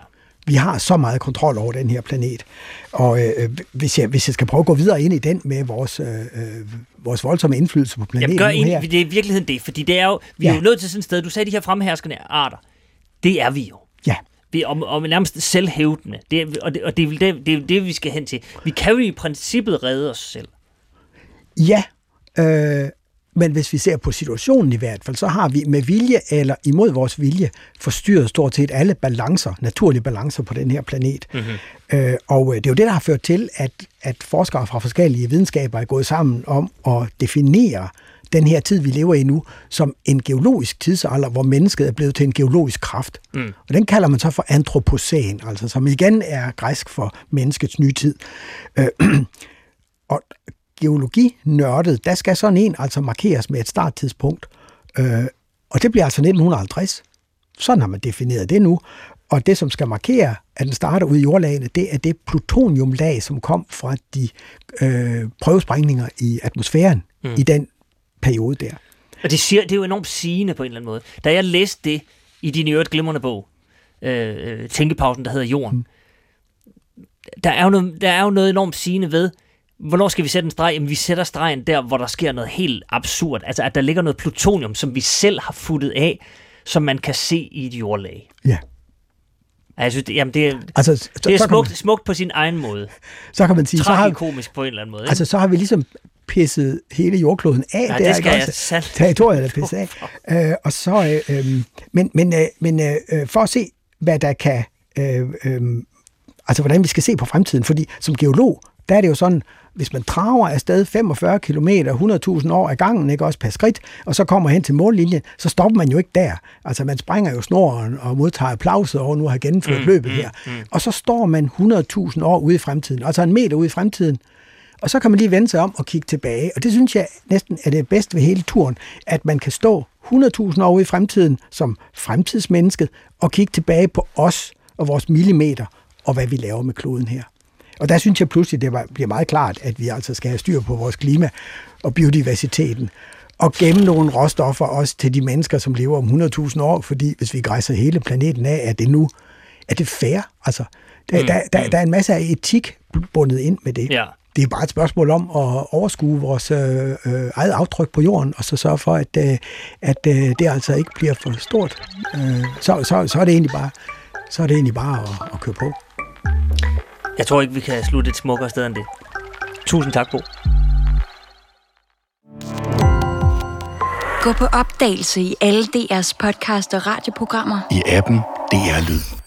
C: Vi har så meget kontrol over den her planet. Og øh, hvis, jeg, hvis jeg skal prøve at gå videre ind i den med vores, øh, øh, vores voldsomme indflydelse på planeten
B: Jamen gør
C: nu her.
B: det er i virkeligheden det, fordi det er jo, vi er
C: Ja.
B: jo nødt til sådan et sted, du sagde de her fremherskende arter, det er vi jo.
C: Ja,
B: Vi, og, og nærmest selvhævdende. Det, og det, og det, er det, det er det, vi skal hen til. Vi kan jo i princippet redde os selv.
C: Ja, øh, men hvis vi ser på situationen i hvert fald, så har vi med vilje eller imod vores vilje forstyrret stort set alle balancer, naturlige balancer på den her planet. Mm-hmm. Øh, og det er jo det, der har ført til, at, at forskere fra forskellige videnskaber er gået sammen om at definere den her tid, vi lever i nu, som en geologisk tidsalder, hvor mennesket er blevet til en geologisk kraft. Mm. Og den kalder man så for antropocæn, altså som igen er græsk for menneskets nye tid. Øh, og geologinørdet, der skal sådan en altså markeres med et starttidspunkt. Øh, og det bliver altså 1950. Sådan har man defineret det nu. Og det, som skal markere, at den starter ud i jordlagene, det er det plutoniumlag, som kom fra de øh, prøvesprængninger i atmosfæren mm. i den periode der.
B: Og det, siger, det er jo enormt sigende på en eller anden måde. Da jeg læste det i din øvrigt glimrende bog, øh, Tænkepausen, der hedder Jorden, mm. der, er jo noget, der er jo noget enormt sigende ved, hvornår skal vi sætte en streg? Jamen, vi sætter stregen der, hvor der sker noget helt absurd. Altså, at der ligger noget plutonium, som vi selv har futtet af, som man kan se i et jordlag.
C: Ja.
B: Altså, det, jamen det, altså, så, det er så smukt, man, smukt på sin egen måde.
C: Så kan man sige...
B: så har, komisk på en eller anden måde. Ikke?
C: Altså, så har vi ligesom pisset hele jordkloden af.
B: Nej, der, det skal jeg selv.
C: Territoriet er pisset af. øh, og så, øh, øh, men men, øh, men øh, for at se, hvad der kan... Øh, øh, altså, hvordan vi skal se på fremtiden. Fordi som geolog, der er det jo sådan, hvis man traver afsted 45 km 100.000 år ad gangen, ikke også per skridt, og så kommer hen til mållinjen, så stopper man jo ikke der. Altså man springer jo snoren og modtager applauset over nu at have gennemført mm, løbet mm, her. Mm. Og så står man 100.000 år ude i fremtiden, altså en meter ude i fremtiden, og så kan man lige vende sig om og kigge tilbage. Og det synes jeg næsten er det bedste ved hele turen, at man kan stå 100.000 år ude i fremtiden som fremtidsmennesket og kigge tilbage på os og vores millimeter og hvad vi laver med kloden her. Og der synes jeg pludselig, det bliver meget klart, at vi altså skal have styr på vores klima og biodiversiteten og gemme nogle råstoffer også til de mennesker, som lever om 100.000 år, fordi hvis vi græsser hele planeten af, er det nu er det fair? Altså, der, mm, der, der, mm. der er en masse af etik bundet ind med det.
B: Ja.
C: Det er bare et spørgsmål om at overskue vores øh, øh, eget aftryk på jorden, og så sørge for, at, øh, at øh, det altså ikke bliver for stort. Øh, så, så, så er det egentlig bare, så er det egentlig bare at, at køre på.
B: Jeg tror ikke, vi kan slutte et smukkere sted end det. Tusind tak, Bo.
A: Gå på opdagelse i alle DR's podcast og radioprogrammer.
D: I appen DR Lyd.